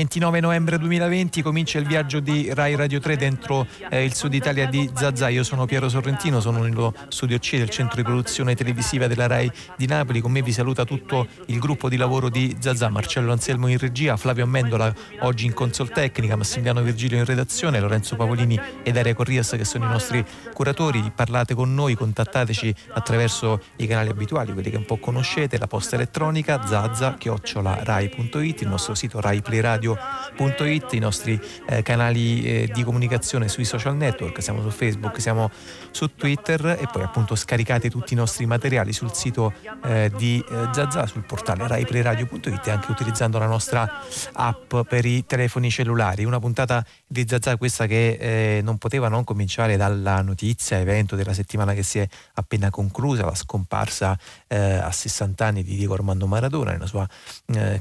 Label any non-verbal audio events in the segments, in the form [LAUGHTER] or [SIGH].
29 novembre 2020 comincia il viaggio di Rai Radio 3 dentro eh, il sud Italia di Zazà. Io sono Piero Sorrentino, sono nello studio C del centro di produzione televisiva della Rai di Napoli. Con me vi saluta tutto il gruppo di lavoro di Zazà, Marcello Anselmo in regia, Flavio Amendola oggi in consol tecnica, Massimiliano Virgilio in redazione, Lorenzo Pavolini ed Daria Corrias che sono i nostri curatori. Parlate con noi, contattateci attraverso i canali abituali, quelli che un po' conoscete, la posta elettronica zazza-rai.it, il nostro sito RaiPlayRadio radio.it, i nostri eh, canali eh, di comunicazione sui social network, siamo su Facebook, siamo su Twitter e poi appunto scaricate tutti i nostri materiali sul sito eh, di eh, Zazà, sul portale raiplayradio.it e anche utilizzando la nostra app per i telefoni cellulari. Una puntata di Zazà questa che eh, non poteva non cominciare dalla notizia, evento della settimana che si è appena conclusa, la scomparsa eh, a 60 anni di Diego Armando Maradona nella sua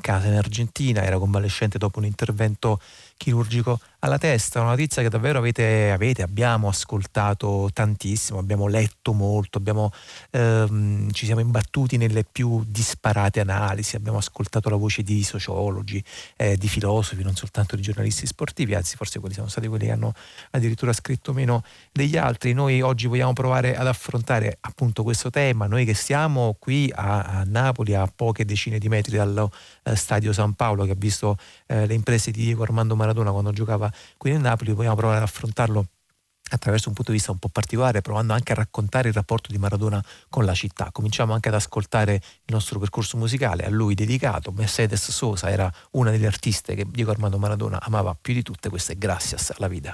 casa in Argentina, era convalescente dopo un intervento chirurgico alla testa, una notizia che davvero avete, avete abbiamo ascoltato tantissimo, abbiamo letto molto, abbiamo, ehm, ci siamo imbattuti nelle più disparate analisi, abbiamo ascoltato la voce di sociologi, eh, di filosofi, non soltanto di giornalisti sportivi, anzi forse quelli sono stati quelli che hanno addirittura scritto meno degli altri. Noi oggi vogliamo provare ad affrontare appunto questo tema, noi che siamo qui a, a Napoli a poche decine di metri dallo eh, stadio San Paolo che ha visto eh, le imprese di Diego Armando Maradona quando giocava qui nel Napoli, vogliamo provare ad affrontarlo attraverso un punto di vista un po' particolare, provando anche a raccontare il rapporto di Maradona con la città. Cominciamo anche ad ascoltare il nostro percorso musicale, a lui dedicato. Mercedes Sosa era una delle artiste che Diego Armando Maradona amava più di tutte, questa è Gracias alla vita.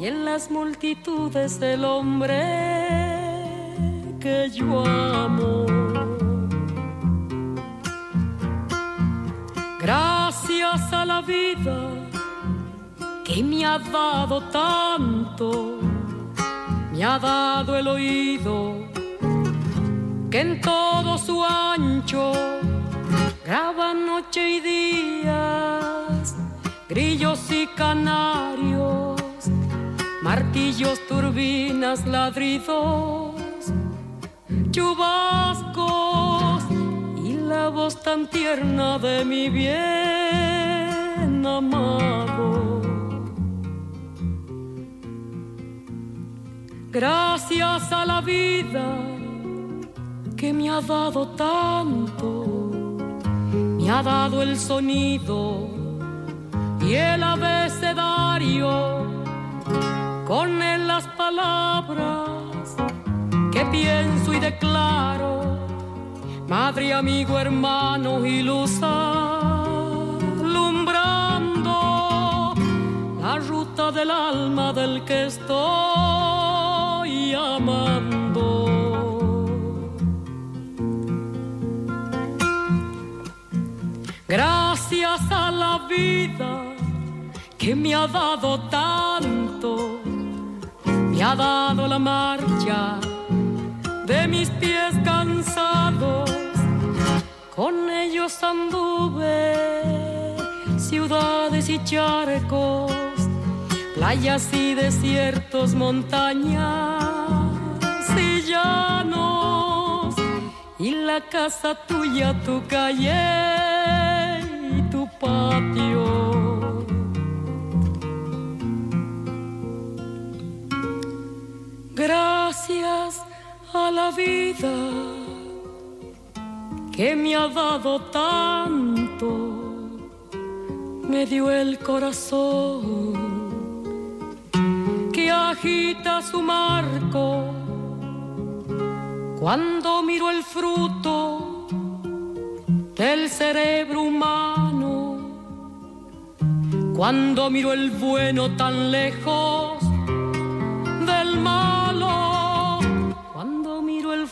y en las multitudes del hombre que yo amo. Gracias a la vida que me ha dado tanto, me ha dado el oído que en todo su ancho graba noche y días, grillos y canarios turbinas, ladridos, chubascos y la voz tan tierna de mi bien amado. Gracias a la vida que me ha dado tanto, me ha dado el sonido y el abecedario con él las palabras que pienso y declaro, madre, amigo, hermano y luz alumbrando la ruta del alma del que estoy amando. Gracias a la vida que me ha dado tanto me ha dado la marcha de mis pies cansados. Con ellos anduve ciudades y charcos, playas y desiertos, montañas y llanos, y la casa tuya, tu calle y tu patio. Gracias a la vida que me ha dado tanto, me dio el corazón que agita su marco. Cuando miro el fruto del cerebro humano cuando miro el bueno tan lejos del el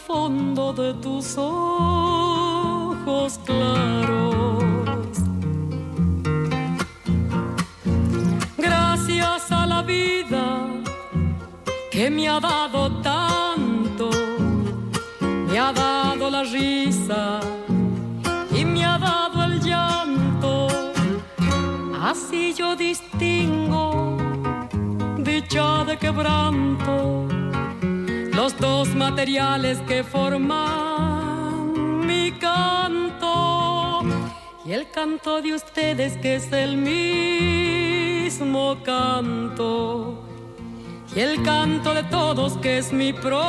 fondo de tus ojos claros. Gracias a la vida que me ha dado tanto, me ha dado la risa y me ha dado el llanto. Así yo distingo dicha de quebranto, los dos materiales que forman mi canto y el canto de ustedes que es el mismo canto y el canto de todos que es mi propio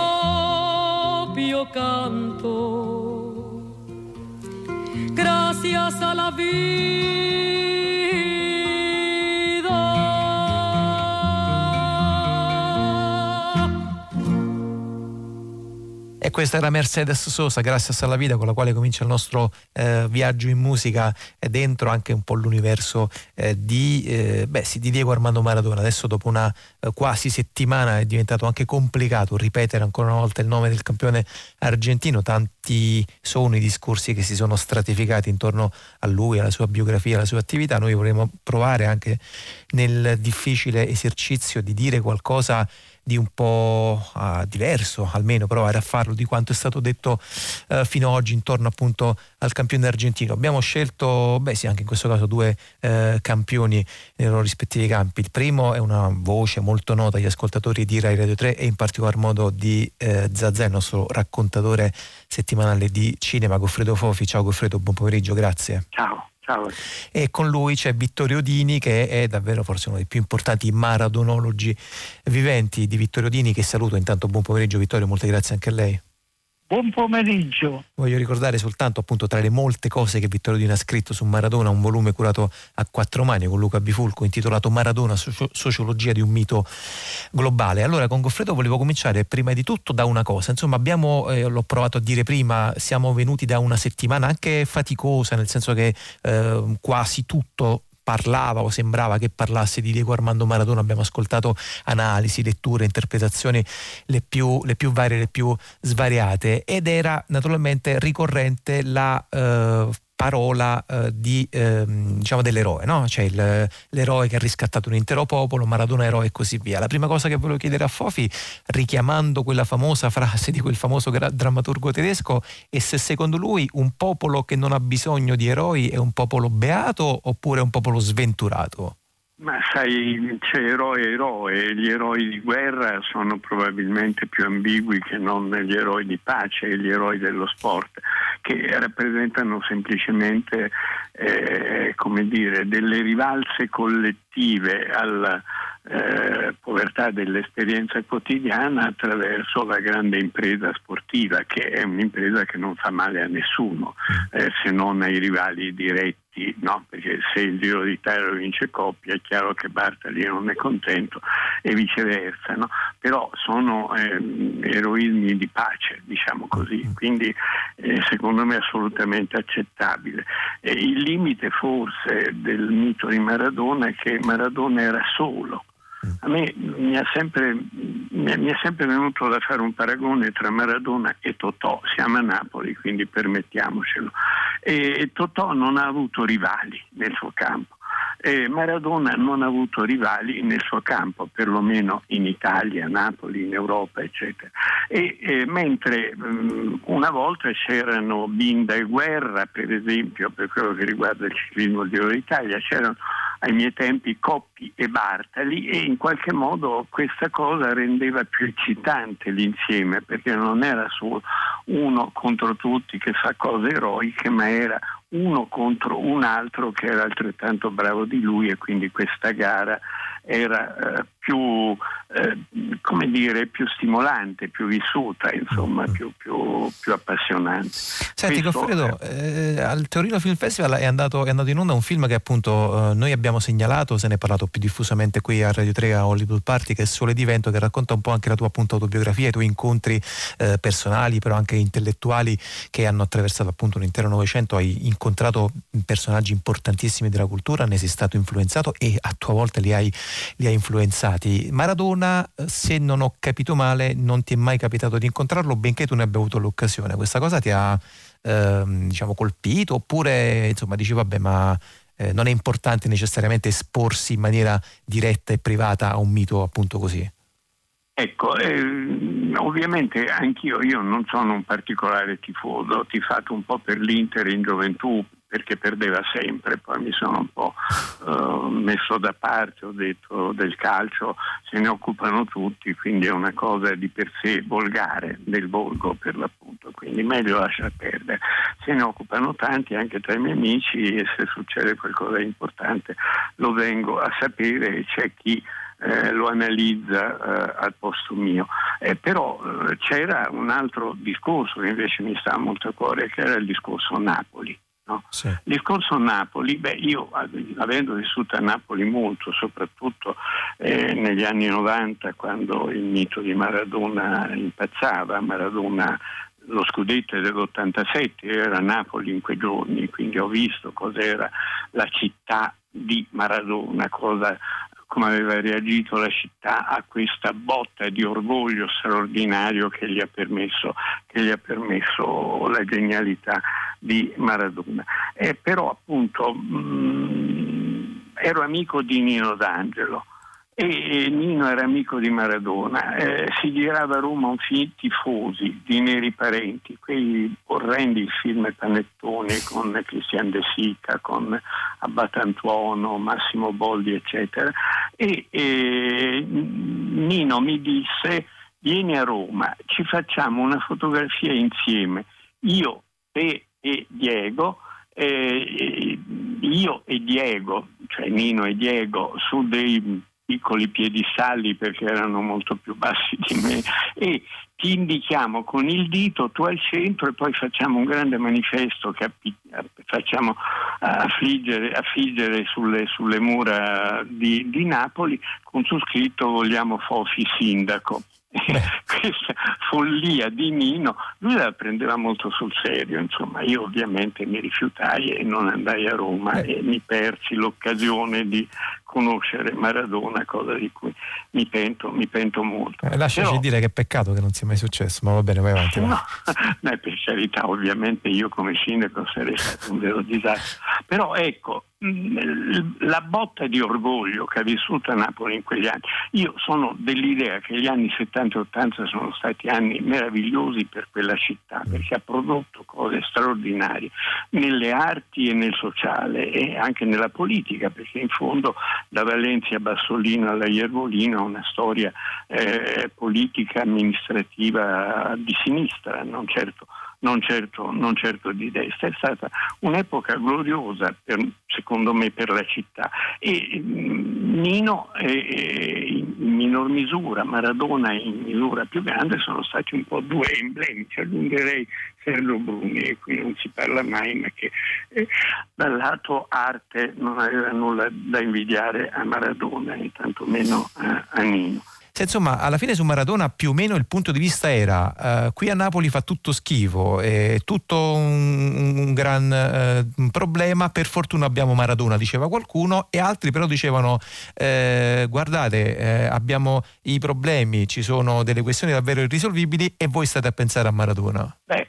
canto. Gracias a la vida E questa era Mercedes Sosa, grazie alla vita, con la quale comincia il nostro eh, viaggio in musica e dentro anche un po' l'universo eh, di, eh, beh, sì, di, Diego Armando Maradona. Adesso dopo una eh, quasi settimana è diventato anche complicato ripetere ancora una volta il nome del campione argentino, tanti sono i discorsi che si sono stratificati intorno a lui, alla sua biografia, alla sua attività. Noi vorremmo provare anche nel difficile esercizio di dire qualcosa di un po' uh, diverso, almeno provare a farlo di quanto è stato detto uh, fino ad oggi intorno appunto al campione argentino. Abbiamo scelto, beh sì, anche in questo caso due uh, campioni nei loro rispettivi campi. Il primo è una voce molto nota agli ascoltatori di Rai Radio 3 e in particolar modo di eh, Zazà, il nostro raccontatore settimanale di cinema, Goffredo Fofi. Ciao Goffredo, buon pomeriggio, grazie. Ciao. Ciao. E con lui c'è Vittorio Dini che è davvero forse uno dei più importanti maradonologi viventi di Vittorio Dini che saluto. Intanto buon pomeriggio Vittorio, molte grazie anche a lei. Buon pomeriggio. Voglio ricordare soltanto appunto tra le molte cose che Vittorio Dina ha scritto su Maradona, un volume curato a quattro mani con Luca Bifulco intitolato Maradona, socio- sociologia di un mito globale. Allora con Goffredo volevo cominciare prima di tutto da una cosa, insomma abbiamo, eh, l'ho provato a dire prima, siamo venuti da una settimana anche faticosa, nel senso che eh, quasi tutto parlava o sembrava che parlasse di Diego Armando Maradona, abbiamo ascoltato analisi, letture, interpretazioni le più, le più varie, le più svariate. Ed era naturalmente ricorrente la eh, parola eh, di, eh, diciamo dell'eroe, no? cioè il, l'eroe che ha riscattato un intero popolo, Maradona eroe e così via. La prima cosa che volevo chiedere a Fofi, richiamando quella famosa frase di quel famoso gra- drammaturgo tedesco, è se secondo lui un popolo che non ha bisogno di eroi è un popolo beato oppure un popolo sventurato? Ma sai, c'è eroe e eroe, gli eroi di guerra sono probabilmente più ambigui che non gli eroi di pace gli eroi dello sport, che rappresentano semplicemente eh, dire, delle rivalse collettive alla eh, povertà dell'esperienza quotidiana attraverso la grande impresa sportiva, che è un'impresa che non fa male a nessuno, eh, se non ai rivali diretti no? perché se il Giro d'Italia vince coppia è chiaro che Bartali non è contento e viceversa, no? però sono eh, eroismi di pace, diciamo così, mm. quindi eh, secondo me assolutamente accettabile. E il limite forse del mito di Maradona è che Maradona era solo. A me mi è, sempre, mi è, sempre, venuto da fare un paragone tra Maradona e Totò, siamo a Napoli quindi permettiamocelo, e Totò non ha avuto rivali nel suo campo. E Maradona non ha avuto rivali nel suo campo, perlomeno in Italia, Napoli, in Europa, eccetera. E, e mentre mh, una volta c'erano Binda e Guerra, per esempio, per quello che riguarda il ciclismo di d'Italia, c'erano ai miei tempi Coppi e Bartali e in qualche modo questa cosa rendeva più eccitante l'insieme perché non era solo uno contro tutti che fa cose eroiche ma era uno contro un altro che era altrettanto bravo di lui e quindi questa gara era eh, più, dire, più stimolante, più vissuta, insomma, mm. più, più, più, appassionante. Senti Questo, Goffredo, eh, al Teorino Film Festival è andato, è andato, in onda un film che appunto eh, noi abbiamo segnalato, se ne è parlato più diffusamente qui a Radio 3 a Hollywood Party, che è Sole di Vento, che racconta un po' anche la tua appunto autobiografia, i tuoi incontri eh, personali, però anche intellettuali che hanno attraversato appunto un intero Novecento, hai incontrato personaggi importantissimi della cultura, ne sei stato influenzato e a tua volta li hai, li hai influenzati. Maradona, se non ho capito male, non ti è mai capitato di incontrarlo, benché tu ne abbia avuto l'occasione. Questa cosa ti ha ehm, diciamo, colpito oppure insomma dici vabbè ma eh, non è importante necessariamente esporsi in maniera diretta e privata a un mito appunto così? Ecco, eh, ovviamente anch'io io non sono un particolare tifoso, ho tifato un po' per l'Inter in gioventù perché perdeva sempre, poi mi sono un po' uh, messo da parte, ho detto del calcio se ne occupano tutti, quindi è una cosa di per sé volgare, del volgo per l'appunto, quindi meglio lasciar perdere. Se ne occupano tanti anche tra i miei amici e se succede qualcosa di importante lo vengo a sapere e c'è chi eh, lo analizza eh, al posto mio. Eh, però eh, c'era un altro discorso che invece mi sta molto a cuore, che era il discorso Napoli. No? Sì. Il discorso Napoli, beh, io avendo vissuto a Napoli molto, soprattutto eh, negli anni 90 quando il mito di Maradona impazzava, Maradona lo scudetto dell'87 era Napoli in quei giorni, quindi ho visto cos'era la città di Maradona, cosa come aveva reagito la città a questa botta di orgoglio straordinario che gli ha permesso, gli ha permesso la genialità di Maradona. Eh, però appunto mh, mm, ero amico di Nino D'Angelo e Nino era amico di Maradona, eh, si girava a Roma un film tifosi di Neri Parenti, quei orrendi film panettoni con Cristian De Sica, con Abbatantuono, Massimo Boldi eccetera. E, e Nino mi disse vieni a Roma, ci facciamo una fotografia insieme, io, te e Diego, eh, io e Diego, cioè Nino e Diego, su dei piccoli piedistalli perché erano molto più bassi di me e ti indichiamo con il dito tu al centro e poi facciamo un grande manifesto che facciamo affliggere, affliggere sulle, sulle, mura di, di Napoli con su scritto vogliamo Fofi sindaco. [LAUGHS] questa follia di Nino, lui la prendeva molto sul serio, insomma io ovviamente mi rifiutai e non andai a Roma eh. e mi persi l'occasione di conoscere Maradona, cosa di cui mi pento, mi pento molto. Eh, lasciaci Però, dire che peccato che non sia mai successo, ma va bene, vai avanti. No, [LAUGHS] no, per carità, ovviamente io come sindaco sarei stato un vero disastro. Però ecco, la botta di orgoglio che ha vissuto a Napoli in quegli anni. Io sono dell'idea che gli anni 70 e 80 sono stati anni meravigliosi per quella città, perché ha prodotto cose straordinarie nelle arti e nel sociale e anche nella politica, perché in fondo da Valencia a Bassolino alla Iervolino una storia eh, politica amministrativa di sinistra, non certo non certo, non certo, di destra. È stata un'epoca gloriosa, per, secondo me, per la città. E mm, Nino eh, in minor misura, Maradona in misura più grande sono stati un po' due emblemi. Ci aggiungerei Sergio Bruni, e qui non si parla mai, ma che eh, dal lato arte non aveva nulla da invidiare a Maradona e tantomeno a, a Nino. Se, insomma, alla fine su Maradona più o meno il punto di vista era uh, qui a Napoli fa tutto schifo, è tutto un, un gran uh, problema, per fortuna abbiamo Maradona, diceva qualcuno, e altri però dicevano eh, guardate, eh, abbiamo i problemi, ci sono delle questioni davvero irrisolvibili e voi state a pensare a Maradona. Beh,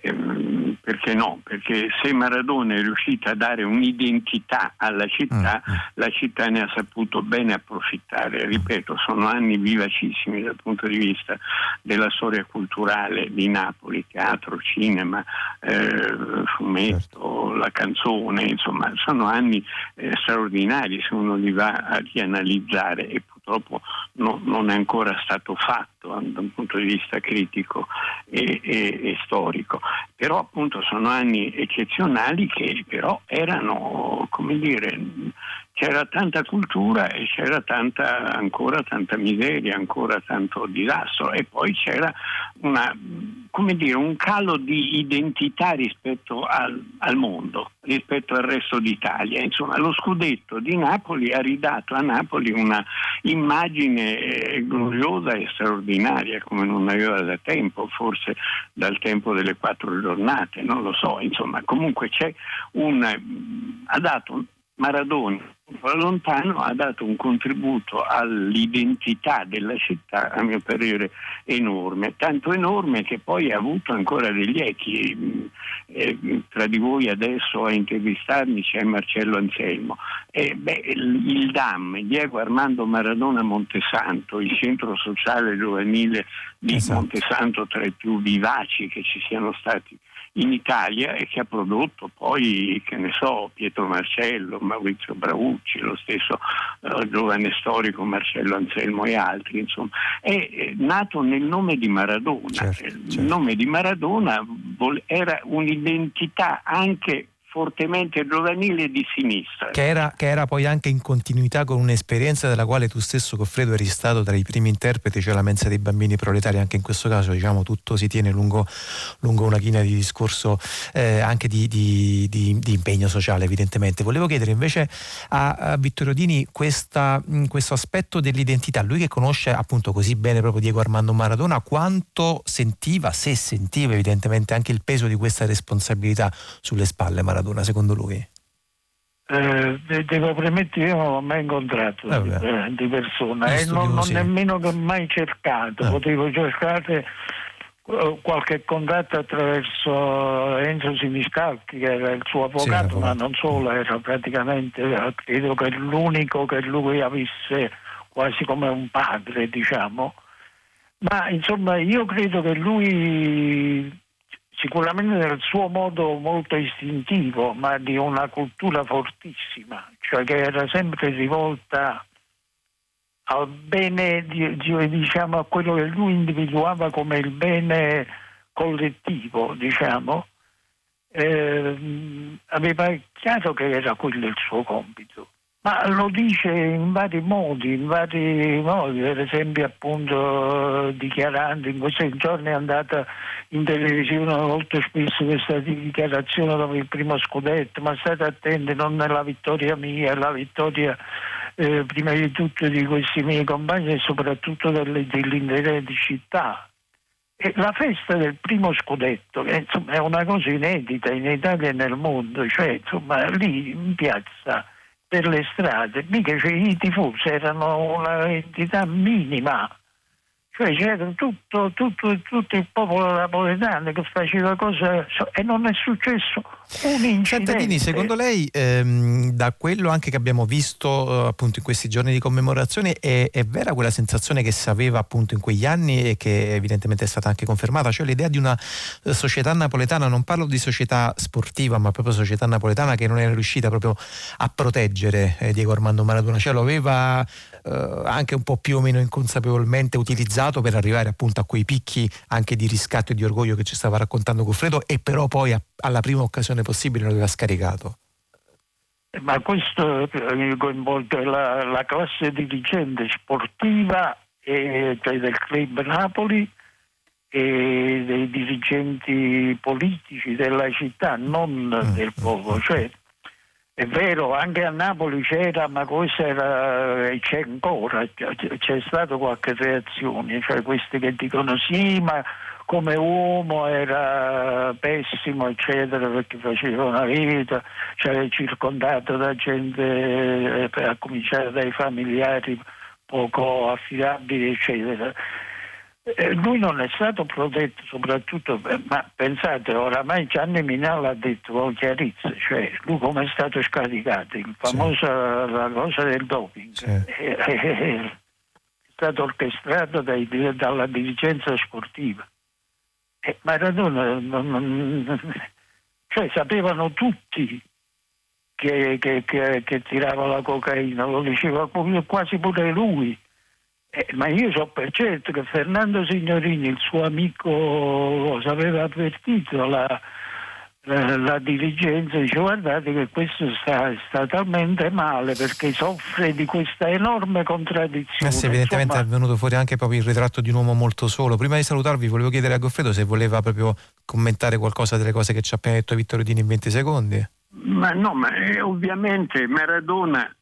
perché no? Perché se Maradona è riuscito a dare un'identità alla città, mm. la città ne ha saputo bene approfittare. Ripeto, sono anni vivacissimi dal punto di vista della storia culturale di Napoli, teatro, cinema, eh, fumetto, certo. la canzone, insomma, sono anni eh, straordinari se uno li va a rianalizzare e purtroppo no, non è ancora stato fatto da un punto di vista critico e, e, e, storico. Però appunto sono anni eccezionali che però erano, come dire, c'era tanta cultura e c'era tanta, ancora tanta miseria, ancora tanto disastro e poi c'era una, dire, un calo di identità rispetto al, al, mondo, rispetto al resto d'Italia. Insomma, lo scudetto di Napoli ha ridato a Napoli una immagine eh, gloriosa e straordinaria come non aveva da tempo, forse dal tempo delle quattro giornate, non lo so, insomma, comunque c'è un, ha dato Maradona lontano ha dato un contributo all'identità della città, a mio parere, enorme, tanto enorme che poi ha avuto ancora degli echi. Eh, tra di voi adesso a intervistarmi c'è Marcello Anselmo. Eh, beh, il DAM, Diego Armando Maradona Montesanto, il centro sociale giovanile di esatto. Montesanto tra i più vivaci che ci siano stati in Italia e che ha prodotto poi, che ne so, Pietro Marcello, Maurizio Braucci, lo stesso eh, giovane storico Marcello Anselmo e altri, insomma, è nato nel nome di Maradona. Certo, certo. Il nome di Maradona era un'identità anche fortemente giovanile di sinistra. Che era, che era, poi anche in continuità con un'esperienza della quale tu stesso, Goffredo, eri stato tra i primi interpreti, cioè la mensa dei bambini proletari. Anche in questo caso, diciamo, tutto si tiene lungo, lungo una china di discorso eh, anche di, di, di, di, impegno sociale, evidentemente. Volevo chiedere invece a, a Vittorio Dini questa, questo aspetto dell'identità. Lui che conosce appunto così bene proprio Diego Armando Maradona, quanto sentiva, se sentiva evidentemente anche il peso di questa responsabilità sulle spalle Maradona? Maradona secondo lui? Eh, devo premettere che io non l'ho mai incontrato eh, di persona e non, non nemmeno che mai cercato, eh. potevo cercare eh, qualche contatto attraverso Enzo Siniscalchi che era il suo avvocato, sì, ma non solo, era praticamente credo che l'unico che lui avesse quasi come un padre, diciamo. Ma insomma io credo che lui sicuramente nel suo modo molto istintivo, ma di una cultura fortissima, cioè che era sempre rivolta al bene, diciamo, a quello che lui individuava come il bene collettivo, diciamo, eh, aveva chiaro che era quello il suo compito. Ma lo dice in vari modi, in vari modi, per esempio appunto dichiarando, in questi giorni è andata in televisione molto spesso questa dichiarazione dopo il primo scudetto, ma state attenti non è la vittoria mia, è la vittoria eh, prima di tutto di questi miei compagni e soprattutto delle, dell'intera città. E la festa del primo scudetto, che insomma, è una cosa inedita in Italia e nel mondo, cioè insomma lì in piazza per le strade, mica cioè, i tifosi erano una entità minima cioè c'era tutto, tutto, tutto, il popolo napoletano che faceva cose e non è successo un incidente. Santadini, secondo lei, ehm, da quello anche che abbiamo visto eh, appunto in questi giorni di commemorazione, è, è, vera quella sensazione che si aveva appunto in quegli anni e che evidentemente è stata anche confermata, cioè l'idea di una eh, società napoletana, non parlo di società sportiva, ma proprio società napoletana che non era riuscita proprio a proteggere eh, Diego Armando Maradona, cioè lo aveva eh, anche un po' più o meno inconsapevolmente utilizzato per arrivare appunto a quei picchi anche di riscatto e di orgoglio che ci stava raccontando Goffredo e però poi a, alla prima occasione possibile lo aveva scaricato. Ma questo coinvolge la, la classe dirigente sportiva e, cioè del club Napoli e dei dirigenti politici della città, non mm. del popolo. Cioè, è vero, anche a Napoli c'era, ma questo era, c'è ancora, c'è stata qualche reazione, cioè questi che dicono sì, ma come uomo era pessimo, eccetera, perché faceva una vita, cioè circondato da gente, eh, a cominciare dai familiari poco affidabili, eccetera. Eh, lui non è stato protetto soprattutto, ma pensate, oramai Gianni Minal ha detto con chiarezza, cioè lui come è stato scaricato, il famoso, sì. la cosa del doping, sì. è, è, è, stato orchestrato dai, dalla dirigenza sportiva. Maradona, non, non, cioè sapevano tutti che, che, che, che tirava la cocaina, lo diceva quasi pure lui eh, ma io so per certo che Fernando Signorini, il suo amico, aveva avvertito la, la, la dirigenza dice guardate che questo sta, sta, talmente male perché soffre di questa enorme contraddizione. Eh sì, evidentemente Insomma, è venuto fuori anche proprio il ritratto di un uomo molto solo. Prima di salutarvi volevo chiedere a Goffredo se voleva proprio commentare qualcosa delle cose che ci ha appena detto Vittorio Dini in 20 secondi. Ma no, ma eh, ovviamente Maradona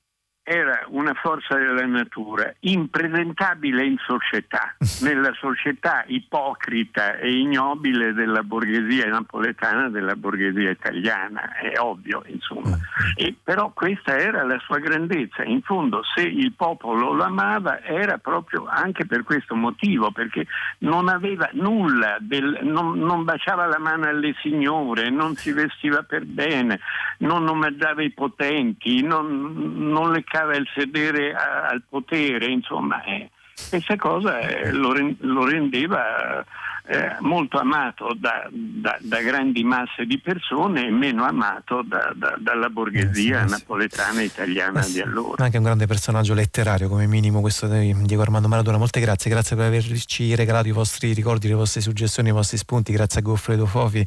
era una forza della natura, impresentabile in società, [LAUGHS] nella società ipocrita e ignobile della borghesia napoletana, della borghesia italiana, è ovvio, insomma. Eh, e, però questa era la sua grandezza. In fondo, se il popolo lo amava, era proprio anche per questo motivo, perché non aveva nulla, del, non, non baciava la mano alle signore, non si vestiva per bene, non omaggiava i potenti, non, non le cercava il sedere a, al potere, insomma, eh, questa cosa eh, lo, lo, rendeva eh, molto amato da, da, da, grandi masse di persone e meno amato da, dalla borghesia eh, sì, napoletana e italiana eh, di allora. Anche un grande personaggio letterario come minimo questo di Diego Armando Maradona. Molte grazie, grazie per averci regalato i vostri ricordi, le vostre suggestioni, i vostri spunti, grazie a Goffredo Fofi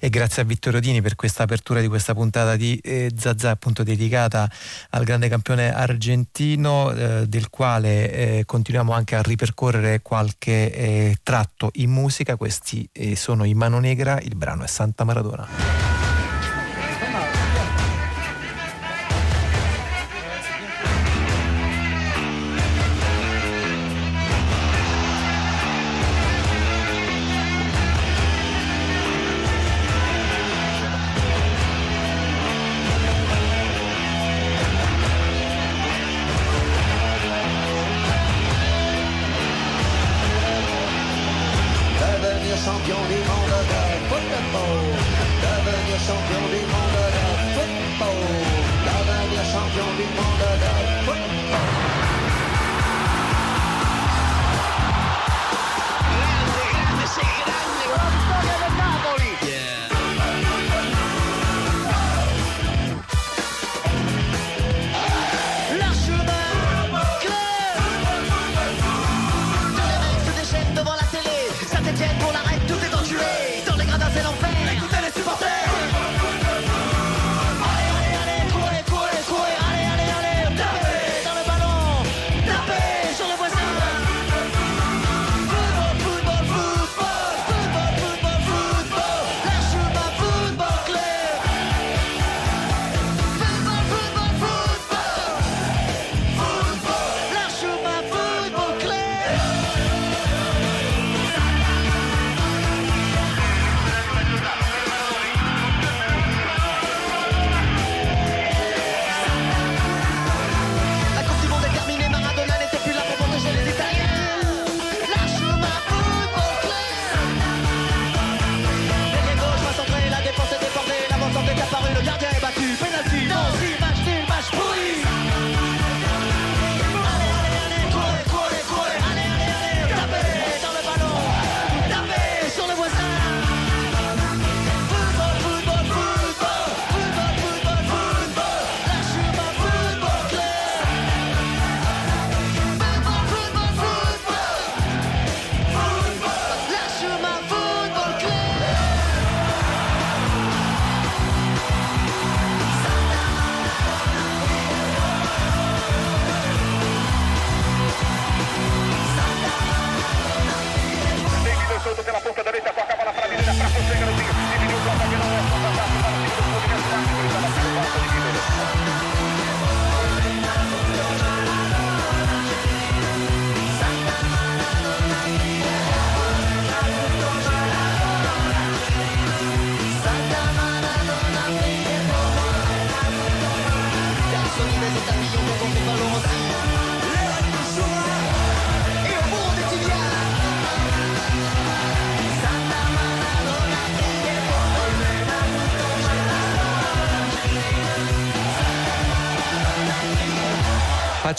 e grazie a Vittorio Dini per questa apertura di questa puntata di eh, Zazà appunto dedicata al grande campione argentino eh, del quale eh, continuiamo anche a ripercorrere qualche eh, tratto in musica musica, questi eh, sono i Mano Negra, il brano è Santa Maradona.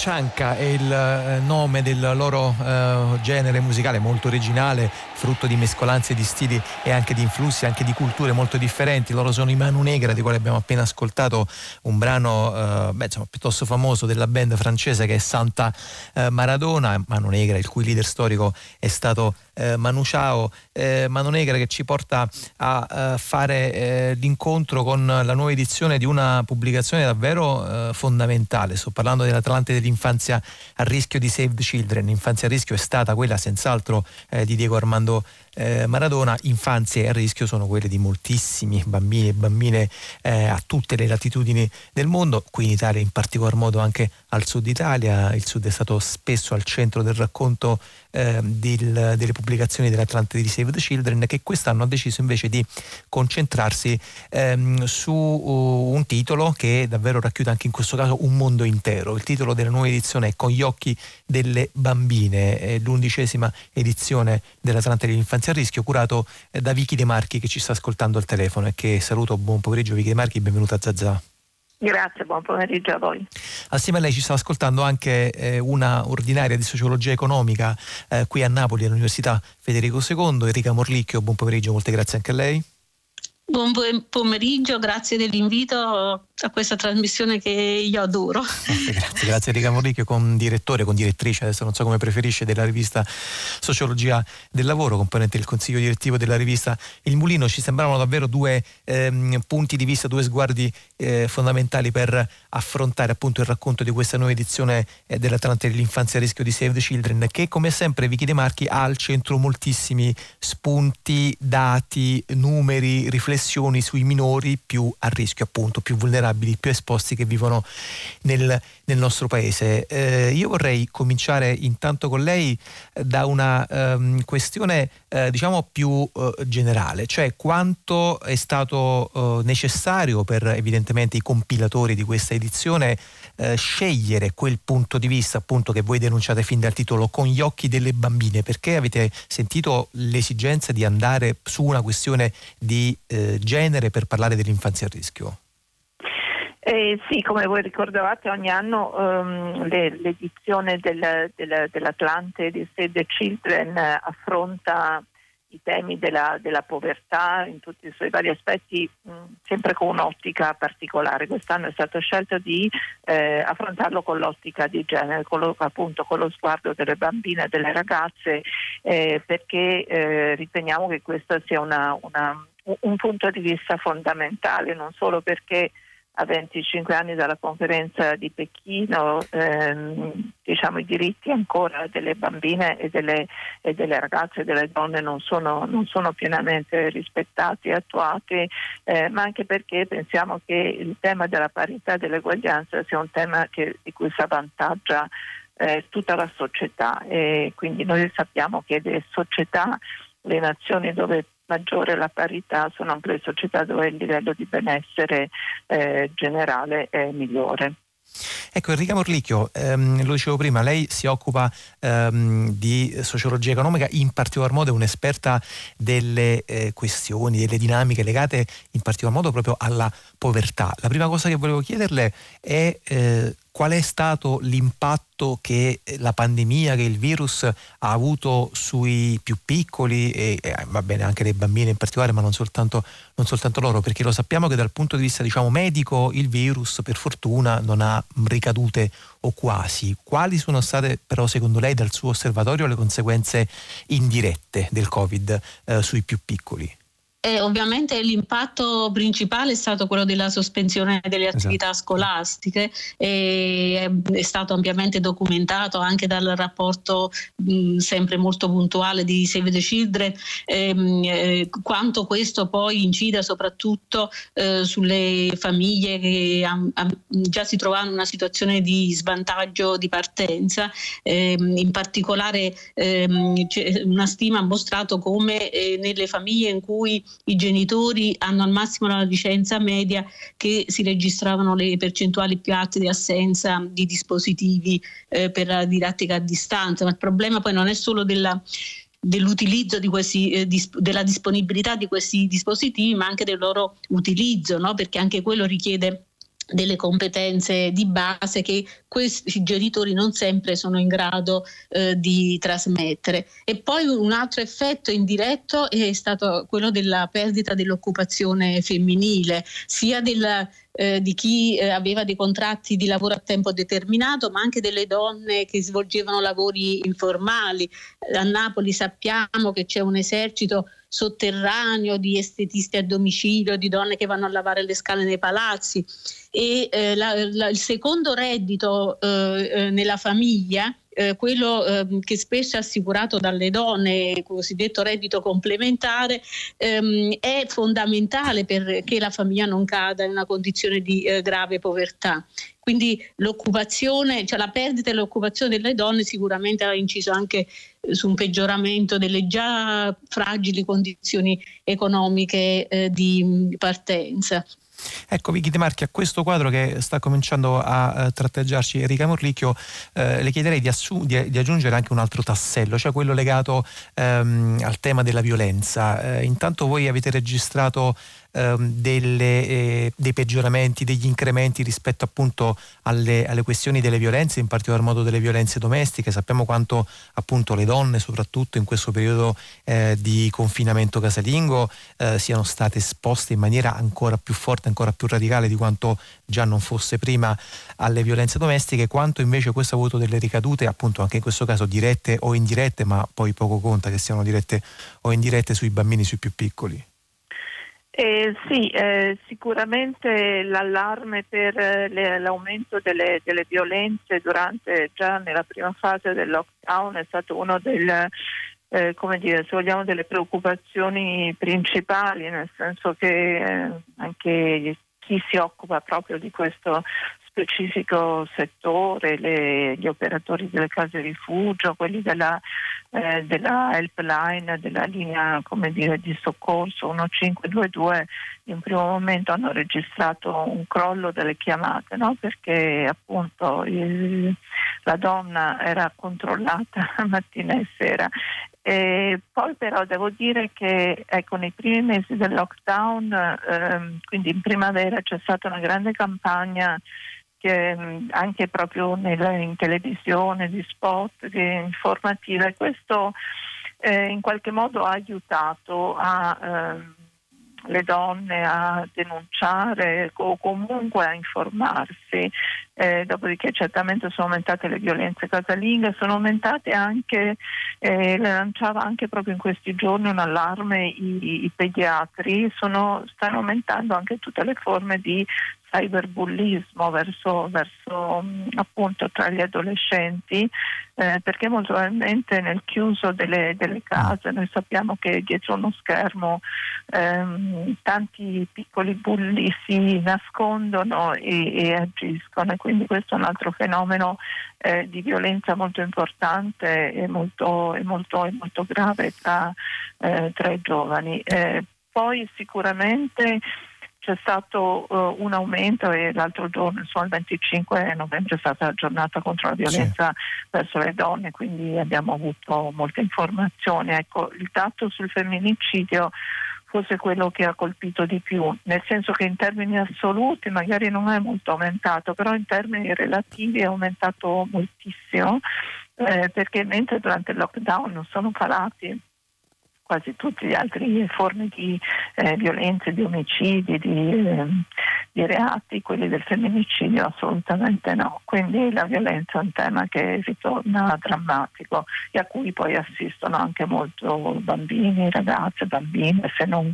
Cianca è il eh, nome del loro uh, genere musicale molto originale, frutto di mescolanze di stili e anche di influssi, anche di culture molto differenti. Loro sono i Manu Negra, di cui abbiamo appena ascoltato un brano uh, beh, insomma, piuttosto famoso della band francese che è Santa uh, Maradona, Manu Negra, il cui leader storico è stato eh, Manu Ciao, eh, Mano Negra che ci porta a uh, fare eh, l'incontro con la nuova edizione di una pubblicazione davvero uh, fondamentale. Sto parlando dell'Atlante dell'infanzia a rischio di Save the Children. L'infanzia a rischio è stata quella senz'altro eh, di Diego Armando eh, Maradona, infanzie a rischio sono quelle di moltissimi bambini e bambine eh, a tutte le latitudini del mondo, qui in Italia in particolar modo anche al sud Italia, il sud è stato spesso al centro del racconto eh, del, delle pubblicazioni dell'Atlante di Save the Children che quest'anno ha deciso invece di concentrarsi ehm, su uh, un titolo che davvero racchiude anche in questo caso un mondo intero. Il titolo della nuova edizione è Con gli occhi delle bambine, è l'undicesima edizione dell'Atlante dell'infanzia a rischio curato eh, da Vicky De Marchi che ci sta ascoltando al telefono e che saluto, buon pomeriggio Vicky De Marchi, benvenuta a Zazà. Grazie, buon pomeriggio a voi. Assieme a lei ci sta ascoltando anche eh, una ordinaria di sociologia economica eh, qui a Napoli all'Università Federico II, Enrica Morlicchio, buon pomeriggio, molte grazie anche a lei. Buon pomeriggio, grazie dell'invito a questa trasmissione che io adoro. [LAUGHS] Grazie, grazie, Enrica Morlicchio, con direttore, con direttrice, adesso non so come preferisce, della rivista Sociologia del Lavoro, componente del consiglio direttivo della rivista Il Mulino. Ci sembravano davvero due ehm, punti di vista, due sguardi eh, fondamentali per affrontare appunto il racconto di questa nuova edizione eh, dell'Atlante dell'infanzia a rischio di Save the Children, che come sempre Vicky De Marchi ha al centro moltissimi spunti, dati, numeri, riflessioni sui minori più a rischio, appunto, più vulnerabili più esposti che vivono nel, nel nostro paese. Eh, io vorrei cominciare intanto con lei eh, da una um, questione eh, diciamo più uh, generale, cioè quanto è stato uh, necessario per evidentemente i compilatori di questa edizione uh, scegliere quel punto di vista appunto che voi denunciate fin dal titolo con gli occhi delle bambine, perché avete sentito l'esigenza di andare su una questione di genere per parlare dell'infanzia a rischio? Eh, sì, come voi ricordavate, ogni anno um, le, l'edizione del, del, dell'Atlante di Save the Children eh, affronta i temi della, della, povertà in tutti i suoi vari aspetti, mh, sempre con un'ottica particolare. Quest'anno è stato scelto di eh, affrontarlo con l'ottica di genere, con lo, appunto con lo sguardo delle bambine e delle ragazze, eh, perché eh, riteniamo che questo sia una, una, un punto di vista fondamentale, non solo perché a 25 anni dalla conferenza di Pechino, ehm, diciamo, i diritti ancora delle bambine e delle, e delle ragazze e delle donne non sono, non sono pienamente rispettati e attuati, eh, ma anche perché pensiamo che il tema della parità e dell'eguaglianza sia un tema che, di cui si avvantaggia eh, tutta la società. E quindi noi sappiamo che le società, le nazioni dove maggiore la parità sono anche le società dove il livello di benessere eh, generale è migliore. Ecco Enrica Morlicchio, ehm, lo dicevo prima, lei si occupa ehm, di sociologia economica, in particolar modo è un'esperta delle eh, questioni, delle dinamiche legate in particolar modo proprio alla povertà. La prima cosa che volevo chiederle è eh, qual è stato l'impatto che la pandemia, che il virus ha avuto sui più piccoli e, e va bene anche le bambine in particolare, ma non soltanto, non soltanto, loro, perché lo sappiamo che dal punto di vista diciamo, medico il virus per fortuna non ha ricadute o quasi. Quali sono state però secondo lei dal suo osservatorio le conseguenze indirette del Covid eh, sui più piccoli? E ovviamente l'impatto principale è stato quello della sospensione delle esatto. attività esatto. scolastiche e è stato ampiamente documentato anche dal rapporto mh, sempre molto puntuale di Save the Children ehm, eh, quanto questo poi incida soprattutto eh, sulle famiglie che am, am, già si trovano in una situazione di svantaggio di partenza ehm, in particolare ehm, una stima ha mostrato come eh, nelle famiglie in cui i genitori hanno al massimo la licenza media che si registravano le percentuali più alte di assenza di dispositivi eh, per la didattica a distanza, ma il problema poi non è solo della dell'utilizzo di questi, eh, dis- della disponibilità di questi dispositivi, ma anche del loro utilizzo, no? perché anche quello richiede delle competenze di base che questi genitori non sempre sono in grado eh, di trasmettere. E poi un altro effetto indiretto è stato quello della perdita dell'occupazione femminile, sia del eh, di chi eh, aveva dei contratti di lavoro a tempo determinato, ma anche delle donne che svolgevano lavori informali. A Napoli sappiamo che c'è un esercito sotterraneo di estetisti a domicilio, di donne che vanno a lavare le scale nei palazzi e eh, la, la, il secondo reddito eh, eh nella famiglia eh, quello eh, che spesso è assicurato dalle donne, il cosiddetto reddito complementare, ehm, è fondamentale perché la famiglia non cada in una condizione di eh, grave povertà. Quindi l'occupazione, cioè la perdita dell'occupazione delle donne sicuramente ha inciso anche eh, su un peggioramento delle già fragili condizioni economiche eh, di partenza. Ecco Vicky De Marchi, a questo quadro che sta cominciando a eh, tratteggiarci Enrica Morlicchio, eh, le chiederei di, assu- di, di, aggiungere anche un altro tassello, cioè quello legato ehm, al tema della violenza. Eh, intanto voi avete registrato ehm, delle, eh, dei peggioramenti, degli incrementi rispetto appunto alle, alle, questioni delle violenze, in particolar modo delle violenze domestiche. Sappiamo quanto appunto le donne, soprattutto in questo periodo eh, di confinamento casalingo, eh, siano state esposte in maniera ancora più forte, ancora più radicale di quanto già non fosse prima alle violenze domestiche, quanto invece questo ha avuto delle ricadute, appunto anche in questo caso dirette o indirette, ma poi poco conta che siano dirette o indirette sui bambini, sui più piccoli. Eh, sì, eh, sicuramente l'allarme per eh, le, l'aumento delle, delle, violenze durante già nella prima fase del lockdown è stato uno del, eh, dire, vogliamo, delle preoccupazioni principali, nel senso che eh, anche chi si occupa proprio di questo specifico settore, le, gli operatori delle case rifugio, quelli della, eh, della helpline, della linea dire, di soccorso 1522, in primo momento hanno registrato un crollo delle chiamate, no? perché appunto il, la donna era controllata [LAUGHS] mattina e sera e poi però devo dire che ecco, nei primi mesi del lockdown, ehm, quindi in primavera, c'è stata una grande campagna che, mm, anche proprio nella, in televisione, di spot, di informativa e questo eh, in qualche modo ha aiutato a... Eh, le donne a denunciare o comunque a informarsi. Eh, dopodiché certamente sono aumentate le violenze casalinghe, sono aumentate anche, eh, lanciava anche proprio in questi giorni un allarme i, i pediatri, sono, stanno aumentando anche tutte le forme di cyberbullismo verso, verso appunto tra gli adolescenti eh, perché molto probabilmente nel chiuso delle, delle, case noi sappiamo che dietro uno schermo ehm, tanti piccoli bulli si nascondono e, e, agiscono e quindi questo è un altro fenomeno eh, di violenza molto importante e molto, e molto, e molto grave tra, eh, tra i giovani. Eh, poi sicuramente c'è stato uh, un aumento e l'altro giorno, insomma il 25 novembre è stata la giornata contro la violenza sì. verso le donne, quindi abbiamo avuto molte informazioni. Ecco, il dato sul femminicidio forse quello che ha colpito di più, nel senso che in termini assoluti magari non è molto aumentato, però in termini relativi è aumentato moltissimo, eh, perché mentre durante il lockdown non sono calati quasi tutte le altre forme di eh, violenze, di omicidi, di, eh, di, reati, quelli del femminicidio assolutamente no. Quindi la violenza è un tema che ritorna drammatico e a cui poi assistono anche molto bambini, ragazze, bambine, se non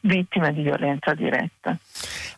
vittime di violenza diretta.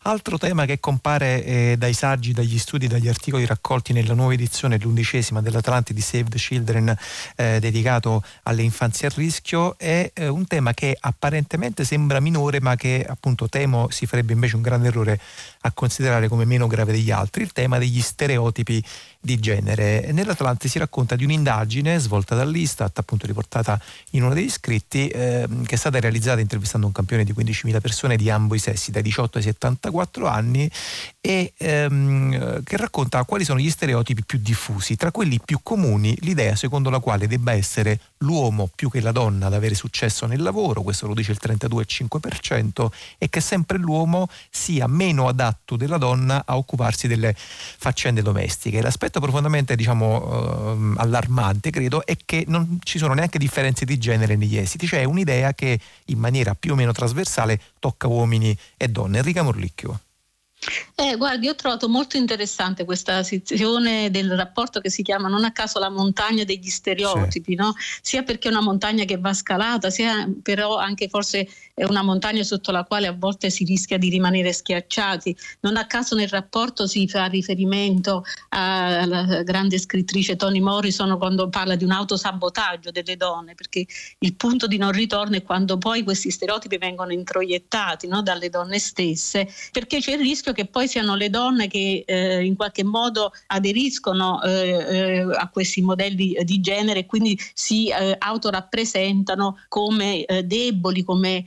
Altro tema che compare eh, dai saggi, dagli studi, dagli articoli raccolti nella nuova edizione, l'undicesima dell'Atlanti di Save the Children, eh, dedicato alle infanzie a rischio, è eh, un tema che apparentemente sembra minore, ma che appunto temo si farebbe invece un grande errore a considerare come meno grave degli altri, il tema degli stereotipi di genere. Nell'Atlante si racconta di un'indagine svolta dall'Istat, appunto riportata in uno degli scritti, eh, che è stata realizzata intervistando un campione di 15.000 persone di ambo i sessi, dai 18 ai 74 anni, e ehm, che racconta quali sono gli stereotipi più diffusi. Tra quelli più comuni, l'idea secondo la quale debba essere l'uomo più che la donna ad avere successo nel lavoro, questo lo dice il 32,5%, e che sempre l'uomo sia meno adatto della donna a occuparsi delle faccende domestiche. L'aspetto profondamente diciamo, eh, allarmante, credo, è che non ci sono neanche differenze di genere negli esiti, cioè un'idea che in maniera più o meno trasversale tocca uomini e donne. Enrica Morlicchio. Eh, guardi, ho trovato molto interessante questa sezione del rapporto che si chiama non a caso la montagna degli stereotipi, sì. no? sia perché è una montagna che va scalata, sia però anche forse è una montagna sotto la quale a volte si rischia di rimanere schiacciati. Non a caso nel rapporto si fa riferimento alla grande scrittrice Toni Morrison quando parla di un autosabotaggio delle donne, perché il punto di non ritorno è quando poi questi stereotipi vengono introiettati no? dalle donne stesse, perché c'è il rischio che poi siano le donne che eh, in qualche modo aderiscono eh, eh, a questi modelli di genere e quindi si eh, autorappresentano come eh, deboli, come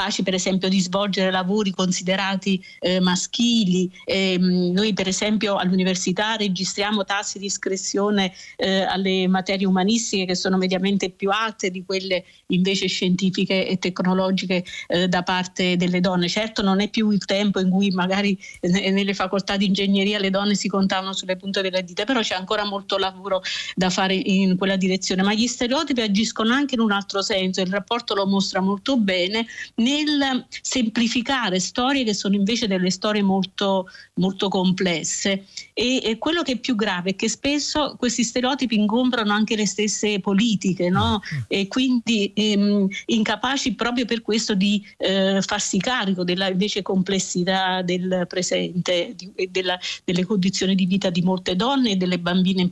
capaci per esempio di svolgere lavori considerati eh, maschili. E, ehm, noi per esempio all'università registriamo tassi di iscrizione eh, alle materie umanistiche che sono mediamente più alte di quelle invece scientifiche e tecnologiche eh, da parte delle donne. Certo non è più il tempo in cui magari nelle facoltà di ingegneria le donne si contavano sulle punte delle dita, però c'è ancora molto lavoro da fare in quella direzione. Ma gli stereotipi agiscono anche in un altro senso, il rapporto lo mostra molto bene nel semplificare storie che sono invece delle storie molto, molto complesse. E, e, quello che è più grave è che spesso questi stereotipi ingombrano anche le stesse politiche, no? Mm. e quindi ehm, incapaci proprio per questo di eh, farsi carico della invece complessità del presente, e delle condizioni di vita di molte donne e delle bambine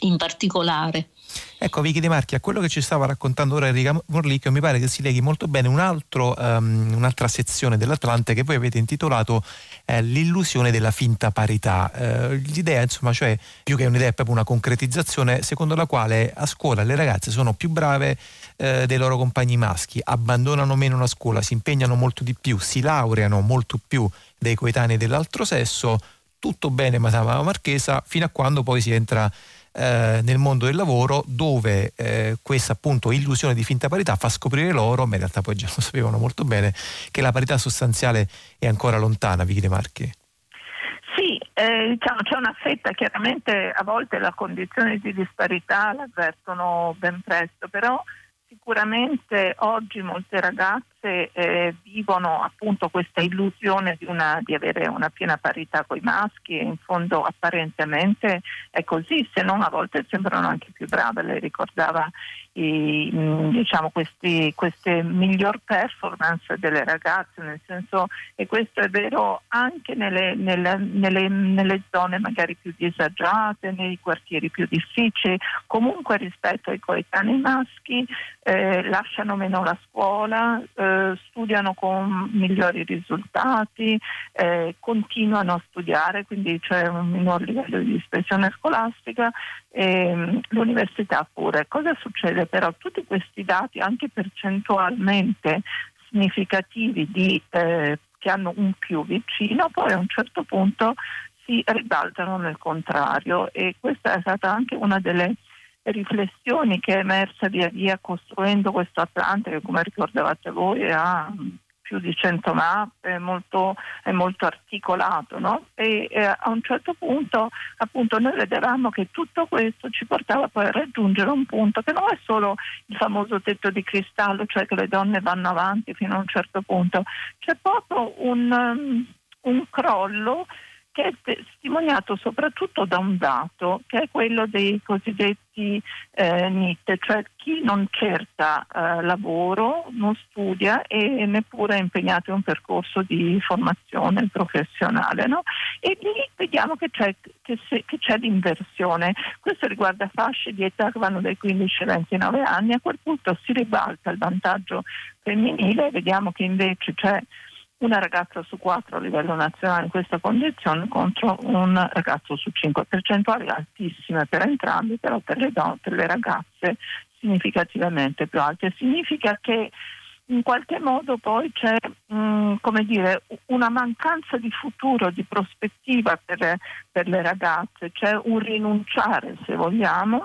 in particolare. Ecco Vicky De Marchi, a quello che ci stava raccontando ora Enrica Morlicchio mi pare che si leghi molto bene un altro, um, un'altra sezione dell'Atlante che voi avete intitolato eh, L'illusione della finta parità. Eh, l'idea insomma cioè più che un'idea è proprio una concretizzazione secondo la quale a scuola le ragazze sono più brave eh, dei loro compagni maschi, abbandonano meno la scuola, si impegnano molto di più, si laureano molto più dei coetanei dell'altro sesso, tutto bene Matama Marchesa fino a quando poi si entra eh, nel mondo del lavoro dove eh, questa appunto illusione di finta parità fa scoprire loro, ma in realtà poi già lo sapevano molto bene, che la parità sostanziale è ancora lontana, Vicky De Marchi. Sì, eh, diciamo, c'è una fetta, chiaramente a volte la condizione di disparità l'avvertono ben presto, però sicuramente oggi molte ragazze eh, vivono appunto questa illusione di, una, di, avere una piena parità con i maschi e in fondo apparentemente è così, se non a volte sembrano anche più brave. Lei ricordava i, mm, diciamo, questi, queste miglior performance delle ragazze, nel senso, e questo è vero anche nelle, nelle, nelle, nelle zone magari più disagiate, nei quartieri più difficili, comunque rispetto ai coetanei maschi eh, lasciano meno la scuola, eh, studiano con migliori risultati, eh, continuano a studiare, quindi c'è un minor livello di dispersione scolastica, ehm, l'università pure. Cosa succede però? Tutti questi dati, anche percentualmente significativi di, eh, che hanno un più vicino, poi a un certo punto si ribaltano nel contrario e questa è stata anche una delle riflessioni che è emersa via via costruendo questo Atlante che come ricordavate voi ha più di 100 mappe, è molto, è molto articolato no? e, e, a un certo punto appunto noi vedevamo che tutto questo ci portava poi a raggiungere un punto che non è solo il famoso tetto di cristallo, cioè che le donne vanno avanti fino a un certo punto, c'è proprio un, um, un crollo che è testimoniato soprattutto da un dato che è quello dei cosiddetti eh, NIT, cioè chi non cerca eh, lavoro, non studia e neppure è impegnato in un percorso di formazione professionale. No? E lì vediamo che c'è, che, se, che c'è l'inversione. Questo riguarda fasce di età che vanno dai 15 ai 29 anni, a quel punto si ribalta il vantaggio femminile e vediamo che invece c'è una ragazza su quattro a livello nazionale in questa condizione contro un ragazzo su cinque, percentuali altissime per entrambi, però per le, donne, per le ragazze significativamente più alte. Significa che in qualche modo poi c'è mh, mm, dire, una mancanza di futuro, di prospettiva per, per le ragazze, c'è un rinunciare, se vogliamo,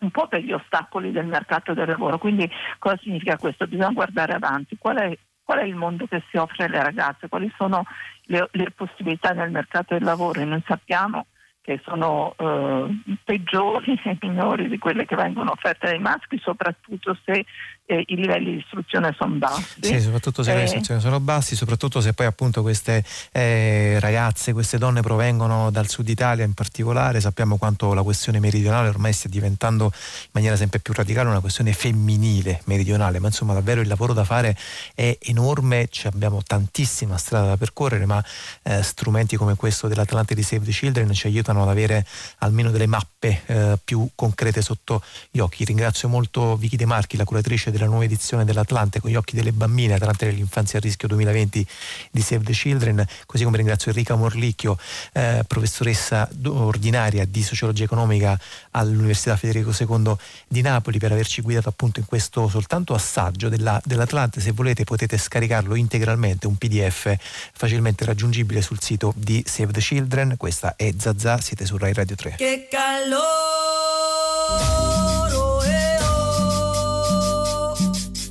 un po' per gli ostacoli del mercato del lavoro. Quindi cosa significa questo? Bisogna guardare avanti. Qual è qual è il mondo che si offre alle ragazze, quali sono le, le possibilità nel mercato del lavoro? E noi sappiamo che sono eh, peggiori e [LAUGHS] minori di quelle che vengono offerte dai maschi, soprattutto se eh, i livelli di istruzione sono bassi. Sì, soprattutto se eh, le istruzioni sono bassi, soprattutto se poi appunto queste eh, ragazze, queste donne provengono dal sud Italia in particolare, sappiamo quanto la questione meridionale ormai stia diventando in maniera sempre più radicale una questione femminile meridionale, ma insomma davvero il lavoro da fare è enorme, abbiamo tantissima strada da percorrere, ma eh, strumenti come questo dell'Atlante di Save the Children ci aiutano ad avere almeno delle mappe eh, più concrete sotto gli occhi. Ringrazio molto Vicky De Marchi, la curatrice della nuova edizione dell'Atlante con gli occhi delle bambine, Atlante dell'infanzia a rischio 2020 di Save the Children, così come ringrazio Enrica Morlicchio, eh, professoressa ordinaria di sociologia economica all'Università Federico II di Napoli per averci guidato appunto in questo soltanto assaggio della, dell'Atlante, se volete potete scaricarlo integralmente, un pdf facilmente raggiungibile sul sito di Save the Children, questa è Zazà, siete su Rai Radio 3. Che calore!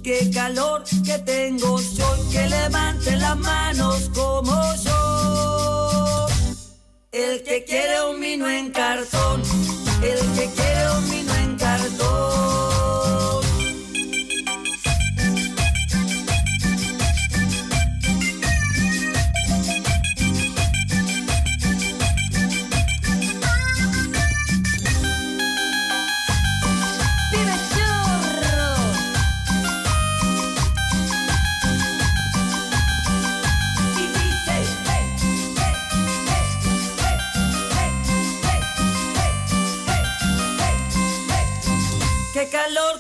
Qué calor que tengo yo, que levante las manos como yo. El que quiere un vino en cartón, el que quiere un vino en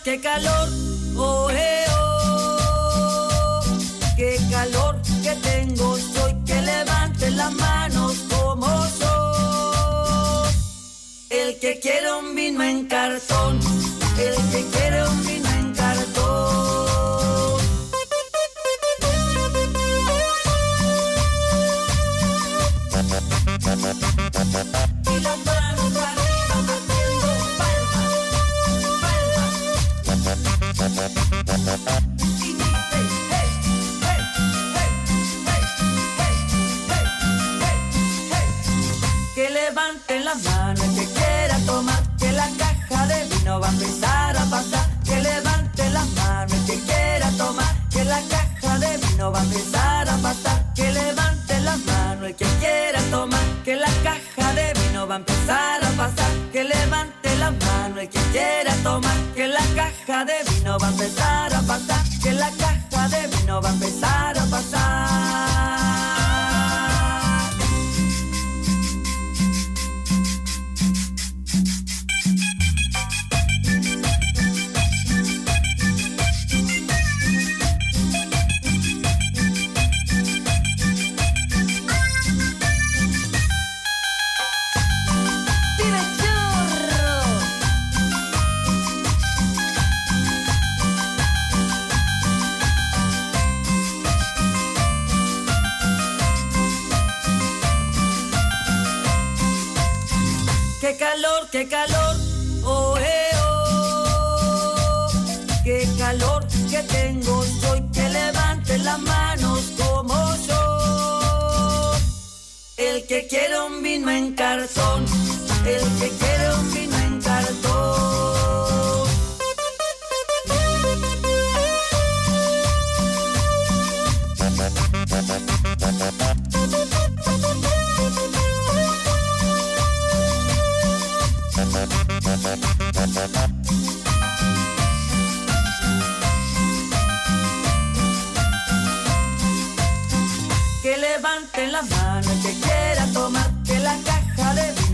qué calor, oh, oh, qué calor que tengo, soy que levante las manos como yo. El que quiere un vino en cartón, el que quiere empezar a pasar. Que levante las manos que quiera tomar, que la caja de vino va a empezar a pasar. Que levante las manos el que quiera tomar, que la caja de vino va a empezar a pasar. Que levante las manos el que quiera tomar, que la caja de vino va a empezar a pasar. Que la caja de vino va a empezar a pasar. Qué calor, oh, eh, oh, qué calor que tengo, soy que levante las manos como yo. El que quiere un vino en cartón, el que quiere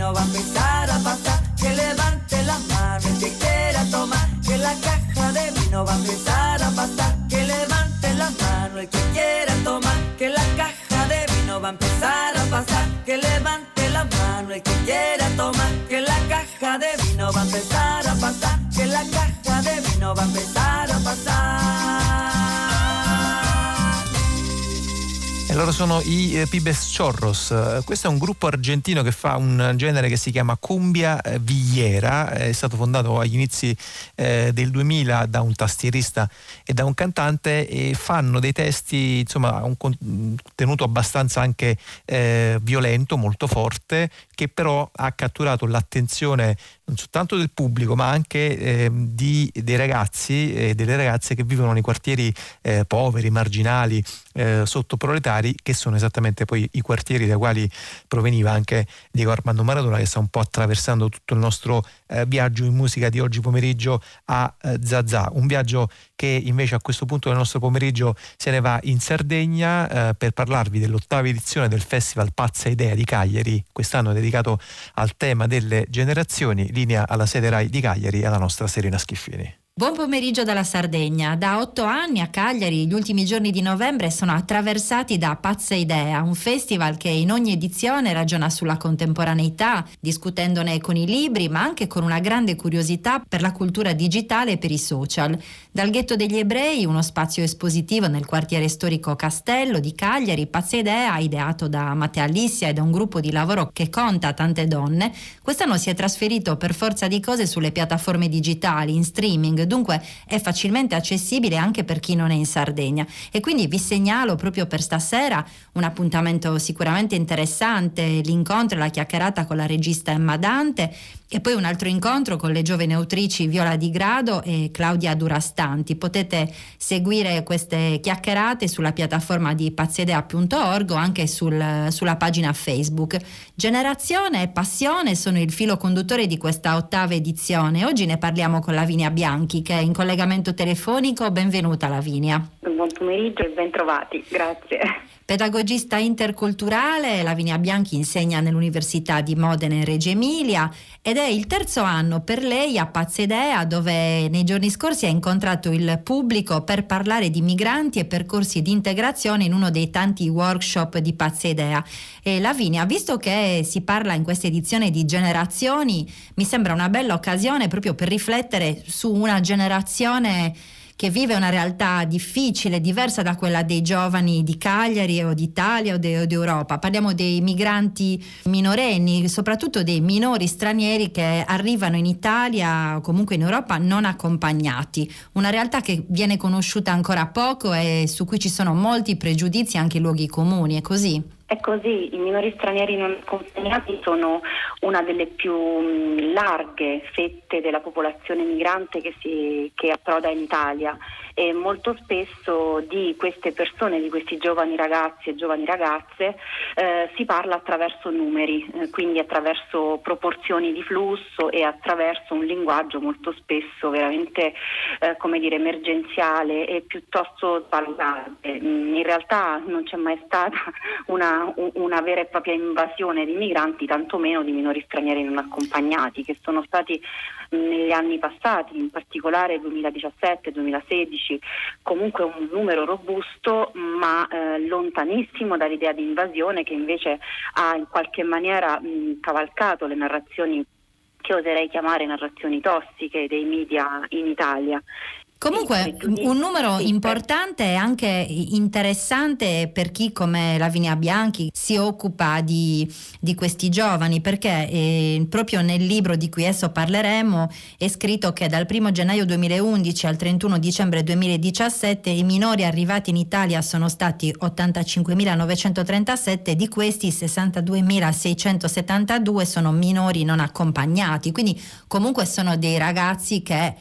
vino va a empezar a pasar. Que levante las manos que quiera tomar, que la caja de vino va a empezar a pasar. Que levante las manos el que quiera tomar, que la caja de vino va a empezar a pasar. Que levante las manos el que quiera tomar, que la caja de vino va a empezar a pasar. Que la caja de vino va a empezar a. loro sono i eh, Pibes Chorros. Eh, questo è un gruppo argentino che fa un genere che si chiama Cumbia eh, Villera. È stato fondato agli inizi eh, del 2000 da un tastierista e da un cantante e fanno dei testi, insomma, un contenuto abbastanza anche eh, violento, molto forte, che però ha catturato l'attenzione non soltanto del pubblico ma anche eh, di, dei ragazzi e delle ragazze che vivono nei quartieri eh, poveri, marginali, eh, sottoproletari che sono esattamente poi i quartieri dai quali proveniva anche Diego Armando Maradona che sta un po' attraversando tutto il nostro eh, viaggio in musica di oggi pomeriggio a eh, Zazà, un viaggio che invece a questo punto del nostro pomeriggio se ne va in Sardegna eh, per parlarvi dell'ottava edizione del Festival Pazza Idea di Cagliari, quest'anno dedicato al tema delle generazioni, linea alla sede RAI di Cagliari e alla nostra Serena Schiffini. Buon pomeriggio dalla Sardegna. Da otto anni a Cagliari gli ultimi giorni di novembre sono attraversati da Pazza Idea, un festival che in ogni edizione ragiona sulla contemporaneità, discutendone con i libri, ma anche con una grande curiosità per la cultura digitale e per i social. Dal ghetto degli ebrei, uno spazio espositivo nel quartiere storico Castello di Cagliari, Pazza Idea, ideato da Matteo Alissia e da un gruppo di lavoro che conta tante donne, quest'anno si è trasferito per forza di cose sulle piattaforme digitali, in streaming, dunque è facilmente accessibile anche per chi non è in Sardegna. E quindi vi segnalo proprio per stasera un appuntamento sicuramente interessante, l'incontro e la chiacchierata con la regista Emma Dante e poi un altro incontro con le giovani autrici Viola Di Grado e Claudia Durastanti. Potete seguire queste chiacchierate sulla piattaforma di pazzedea.org o anche sul, sulla pagina Facebook. Generazione e passione sono il filo conduttore di questa ottava edizione. Oggi ne parliamo con Lavinia Bianchi che è in collegamento telefonico. Benvenuta Lavinia. Buon pomeriggio e bentrovati, grazie. Pedagogista interculturale, Lavinia Bianchi insegna nell'Università di Modena e Reggio Emilia ed è il terzo anno per lei a Pazzedea dove nei giorni scorsi ha incontrato il pubblico per parlare di migranti e percorsi di integrazione in uno dei tanti workshop di Pazzedea. E Lavinia, visto che si parla in questa edizione di generazioni, mi sembra una bella occasione proprio per riflettere su una generazione che vive una realtà difficile, diversa da quella dei giovani di Cagliari o d'Italia o, de, o d'Europa. Parliamo dei migranti minorenni, soprattutto dei minori stranieri che arrivano in Italia o comunque in Europa non accompagnati. Una realtà che viene conosciuta ancora poco e su cui ci sono molti pregiudizi anche in luoghi comuni, è così? È così, i minori stranieri non accompagnati sono una delle più larghe fette della popolazione migrante che, si, che approda in Italia e molto spesso di queste persone, di questi giovani ragazzi e giovani ragazze eh, si parla attraverso numeri, eh, quindi attraverso proporzioni di flusso e attraverso un linguaggio molto spesso veramente eh, come dire, emergenziale e piuttosto svalutante. Mm, in realtà non c'è mai stata [LAUGHS] una, una vera e propria invasione di migranti, tantomeno di minori stranieri non accompagnati, che sono stati negli anni passati, in particolare 2017-2016, comunque un numero robusto ma eh, lontanissimo dall'idea di invasione che invece ha in qualche maniera mh, cavalcato le narrazioni che oserei chiamare narrazioni tossiche dei media in Italia Comunque un numero importante e anche interessante per chi come Lavinia Bianchi si occupa di, di questi giovani perché eh, proprio nel libro di cui adesso parleremo è scritto che dal 1 gennaio 2011 al 31 dicembre 2017 i minori arrivati in Italia sono stati 85.937, di questi 62.672 sono minori non accompagnati, quindi comunque sono dei ragazzi che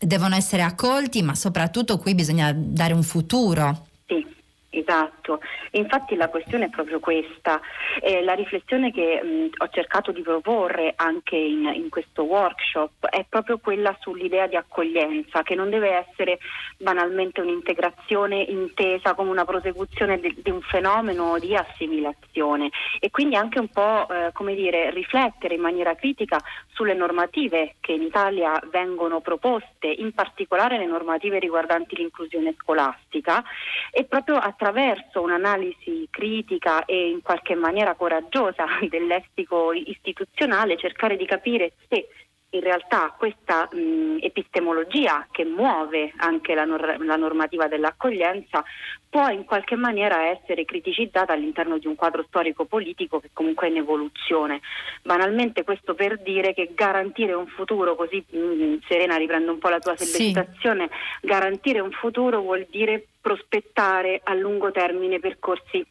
devono essere accolti, ma soprattutto qui bisogna dare un futuro. Sì, esatto. Infatti la questione è proprio questa. Eh, la riflessione che mh, ho cercato di proporre anche in, in, questo workshop è proprio quella sull'idea di accoglienza, che non deve essere banalmente un'integrazione intesa come una prosecuzione di, di un fenomeno di assimilazione e quindi anche un po' eh, come dire, riflettere in maniera critica sulle normative che in Italia vengono proposte, in particolare le normative riguardanti l'inclusione scolastica e proprio attraverso un'analisi critica e in qualche maniera coraggiosa [LAUGHS] del lessico istituzionale, cercare di capire se in realtà questa mh, epistemologia che muove anche la, nor- la, normativa dell'accoglienza può in qualche maniera essere criticizzata all'interno di un quadro storico-politico che comunque è in evoluzione. Banalmente questo per dire che garantire un futuro, così mh, Serena riprendo un po' la tua sollecitazione, sì. garantire un futuro vuol dire prospettare a lungo termine percorsi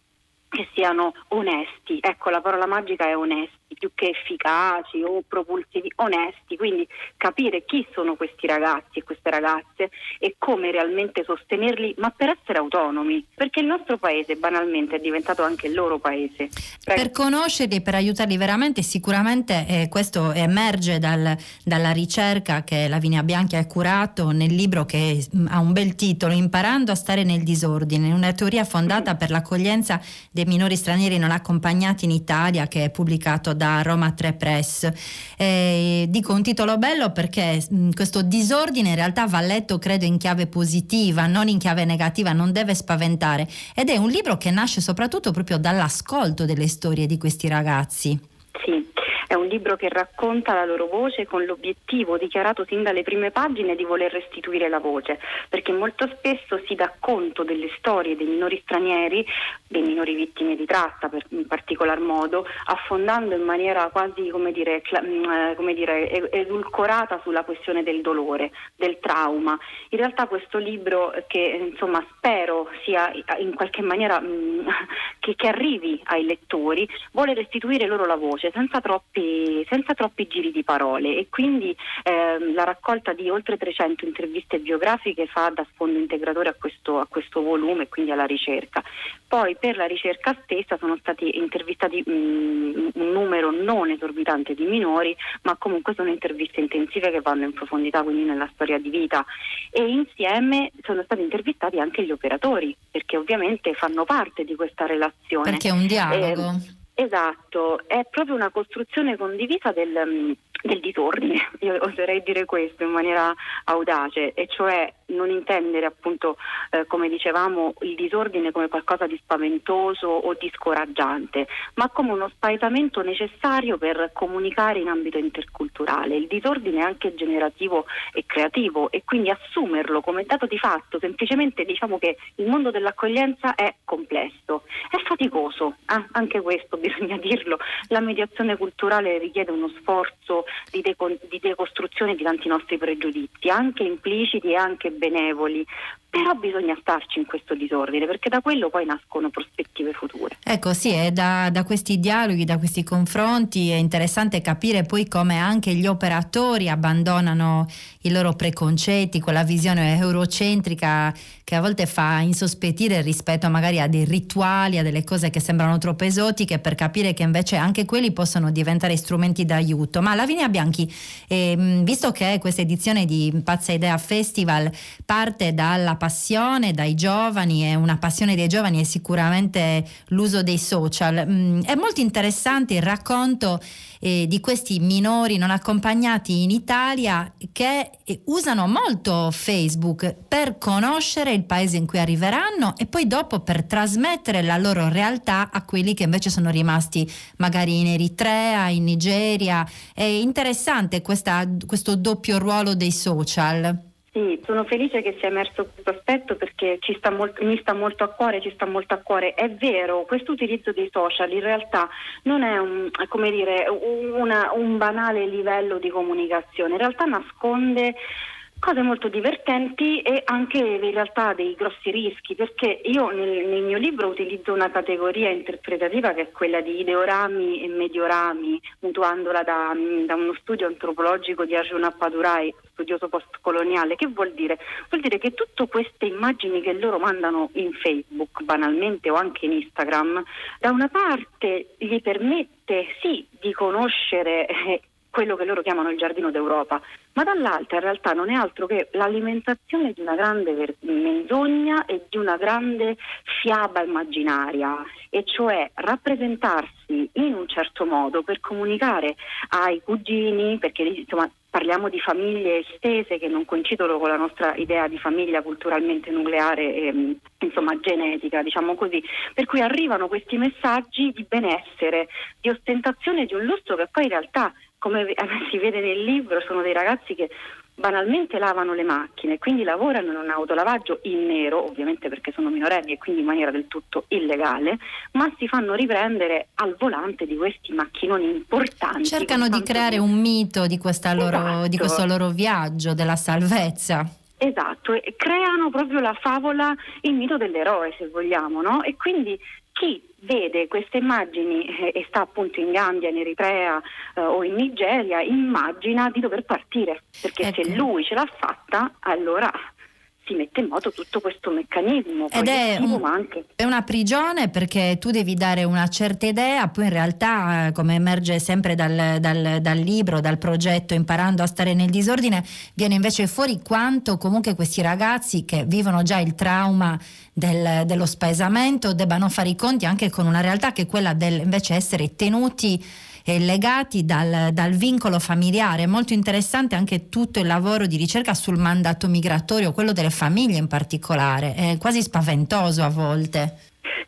che siano onesti, ecco la parola magica è onesti, più che efficaci o propulsivi, onesti, quindi capire chi sono questi ragazzi e queste ragazze e come realmente sostenerli, ma per essere autonomi, perché il nostro paese banalmente è diventato anche il loro paese. Prego. Per conoscerli e per aiutarli veramente, sicuramente eh, questo emerge dal, dalla ricerca che Lavinia Bianchi ha curato nel libro che mm, ha un bel titolo, Imparando a stare nel disordine, una teoria fondata per l'accoglienza dei minori stranieri non accompagnati in Italia che è pubblicato da Roma 3 Press. Eh, dico un titolo bello perché mh, mm, questo disordine in realtà va letto credo in chiave positiva, non in chiave negativa, non deve spaventare ed è un libro che nasce soprattutto proprio dall'ascolto delle storie di questi ragazzi. Sì, è un libro che racconta la loro voce con l'obiettivo dichiarato sin dalle prime pagine di voler restituire la voce, perché molto spesso si dà conto delle storie dei minori stranieri, dei minori vittime di tratta in particolar modo, affondando in maniera quasi come dire, mm, eh, come dire, edulcorata sulla questione del dolore, del trauma. In realtà questo libro che insomma spero sia in qualche maniera mm, [LAUGHS] che, che arrivi ai lettori, vuole restituire loro la voce senza troppi troppi, senza troppi giri di parole e quindi eh, la raccolta di oltre 300 interviste biografiche fa da sfondo integratore a questo, a questo volume e quindi alla ricerca. Poi per la ricerca stessa sono stati intervistati mh, mm, un numero non esorbitante di minori, ma comunque sono interviste intensive che vanno in profondità quindi nella storia di vita e insieme sono stati intervistati anche gli operatori perché ovviamente fanno parte di questa relazione. Perché è un dialogo. Eh, Esatto, è proprio una costruzione condivisa del, del disordine, [LAUGHS] io oserei dire questo in maniera audace, e cioè non intendere appunto, eh, come dicevamo, il disordine come qualcosa di spaventoso o di scoraggiante, ma come uno spaesamento necessario per comunicare in ambito interculturale. Il disordine è anche generativo e creativo e quindi assumerlo come dato di fatto, semplicemente diciamo che il mondo dell'accoglienza è complesso, è faticoso, ah, anche questo [LAUGHS] bisogna dirlo, la mediazione culturale richiede uno sforzo di, deco- di decostruzione di tanti nostri pregiudizi, anche impliciti e anche benevoli, però bisogna starci in questo disordine perché da quello poi nascono prospettive future. Ecco sì, è da, da, questi dialoghi, da questi confronti è interessante capire poi come anche gli operatori abbandonano i loro preconcetti, quella visione eurocentrica che a volte fa insospettire rispetto magari a dei rituali, a delle cose che sembrano troppo esotiche per capire che invece anche quelli possono diventare strumenti d'aiuto. Ma Lavinia Bianchi, eh, visto che questa edizione di Pazza Idea Festival parte dalla passione dai giovani e una passione dei giovani è sicuramente l'uso dei social. Mm, è molto interessante il racconto eh, di questi minori non accompagnati in Italia che eh, usano molto Facebook per conoscere il paese in cui arriveranno e poi dopo per trasmettere la loro realtà a quelli che invece sono rimasti magari in Eritrea, in Nigeria. È interessante questa, questo doppio ruolo dei social. Sì, sono felice che sia emerso questo aspetto perché sta molto, mi sta molto a cuore, ci sta molto a cuore. È vero, questo utilizzo dei social in realtà non è un, dire, una, un banale livello di comunicazione, in realtà nasconde cose molto divertenti e anche in realtà dei grossi rischi perché io nel, nel, mio libro utilizzo una categoria interpretativa che è quella di ideorami e mediorami mutuandola da, da uno studio antropologico di Arjuna Padurai studioso postcoloniale che vuol dire? Vuol dire che tutte queste immagini che loro mandano in Facebook banalmente o anche in Instagram da una parte gli permette sì di conoscere eh, quello che loro chiamano il giardino d'Europa, ma dall'altra in realtà non è altro che l'alimentazione di una grande menzogna e di una grande fiaba immaginaria, e cioè rappresentarsi in un certo modo per comunicare ai cugini, perché insomma parliamo di famiglie estese che non coincidono con la nostra idea di famiglia culturalmente nucleare e insomma genetica, diciamo così, per cui arrivano questi messaggi di benessere, di ostentazione di un lusso che poi in realtà come [LAUGHS] si vede nel libro, sono dei ragazzi che banalmente lavano le macchine, quindi lavorano in un autolavaggio in nero, ovviamente perché sono minorenni e quindi in maniera del tutto illegale, ma si fanno riprendere al volante di questi macchinoni importanti. Cercano di creare un mito di, loro, esatto. di questo loro viaggio, della salvezza. Esatto, e creano proprio la favola, il mito dell'eroe se vogliamo, no? E quindi chi vede queste immagini eh, e sta appunto in Gambia, in Eritrea eh, o in Nigeria, immagina di dover partire, perché ecco. se lui ce l'ha fatta, allora si mette in moto tutto questo meccanismo. Ed è, un, è, una prigione perché tu devi dare una certa idea, poi in realtà, eh, come emerge sempre dal, dal, dal, libro, dal progetto Imparando a stare nel disordine, viene invece fuori quanto comunque questi ragazzi che vivono già il trauma del, dello spaesamento debbano fare i conti anche con una realtà che è quella del invece essere tenuti legati dal, dal, vincolo familiare. È molto interessante anche tutto il lavoro di ricerca sul mandato migratorio, quello delle famiglie in particolare, è quasi spaventoso a volte.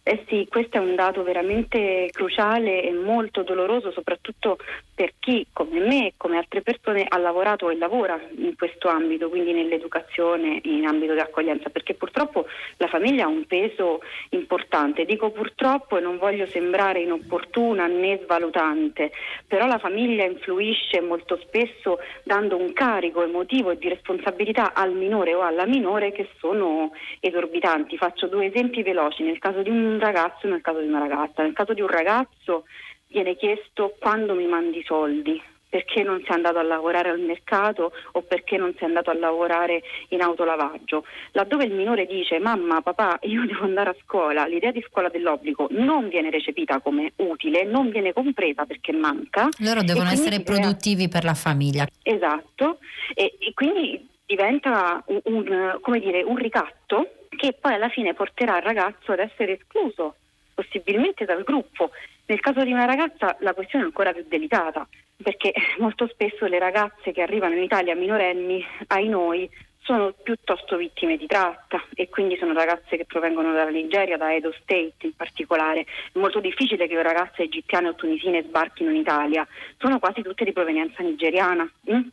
Eh sì, questo è un dato veramente cruciale e molto doloroso, soprattutto per chi come me e come altre persone ha lavorato e lavora in questo ambito, quindi nell'educazione, in ambito di accoglienza, perché purtroppo la famiglia ha un peso importante. Dico purtroppo e non voglio sembrare inopportuna né svalutante, però la famiglia influisce molto spesso dando un carico emotivo e di responsabilità al minore o alla minore che sono esorbitanti. Faccio due esempi veloci. Nel caso di un ragazzo e nel caso di una ragazza. Nel caso di un ragazzo viene chiesto quando mi mandi soldi, perché non sei andato a lavorare al mercato o perché non sei andato a lavorare in autolavaggio. Laddove il minore dice mamma, papà, io [LAUGHS] devo andare a scuola, l'idea di scuola dell'obbligo non viene recepita come utile, non viene compresa perché manca. Loro devono essere produttivi per la famiglia. Esatto, e, e quindi diventa un, un, dire, un ricatto che poi alla fine porterà il ragazzo ad essere escluso possibilmente dal gruppo. Nel caso di una ragazza la questione è ancora più delicata perché [LAUGHS] molto spesso le ragazze che arrivano in Italia minorenni, ai noi, sono piuttosto vittime di tratta e quindi sono ragazze che provengono dalla Nigeria, da Edo State in particolare. È molto difficile che ragazze egiziane o tunisine sbarchino in Italia, sono quasi tutte di provenienza nigeriana. Mm?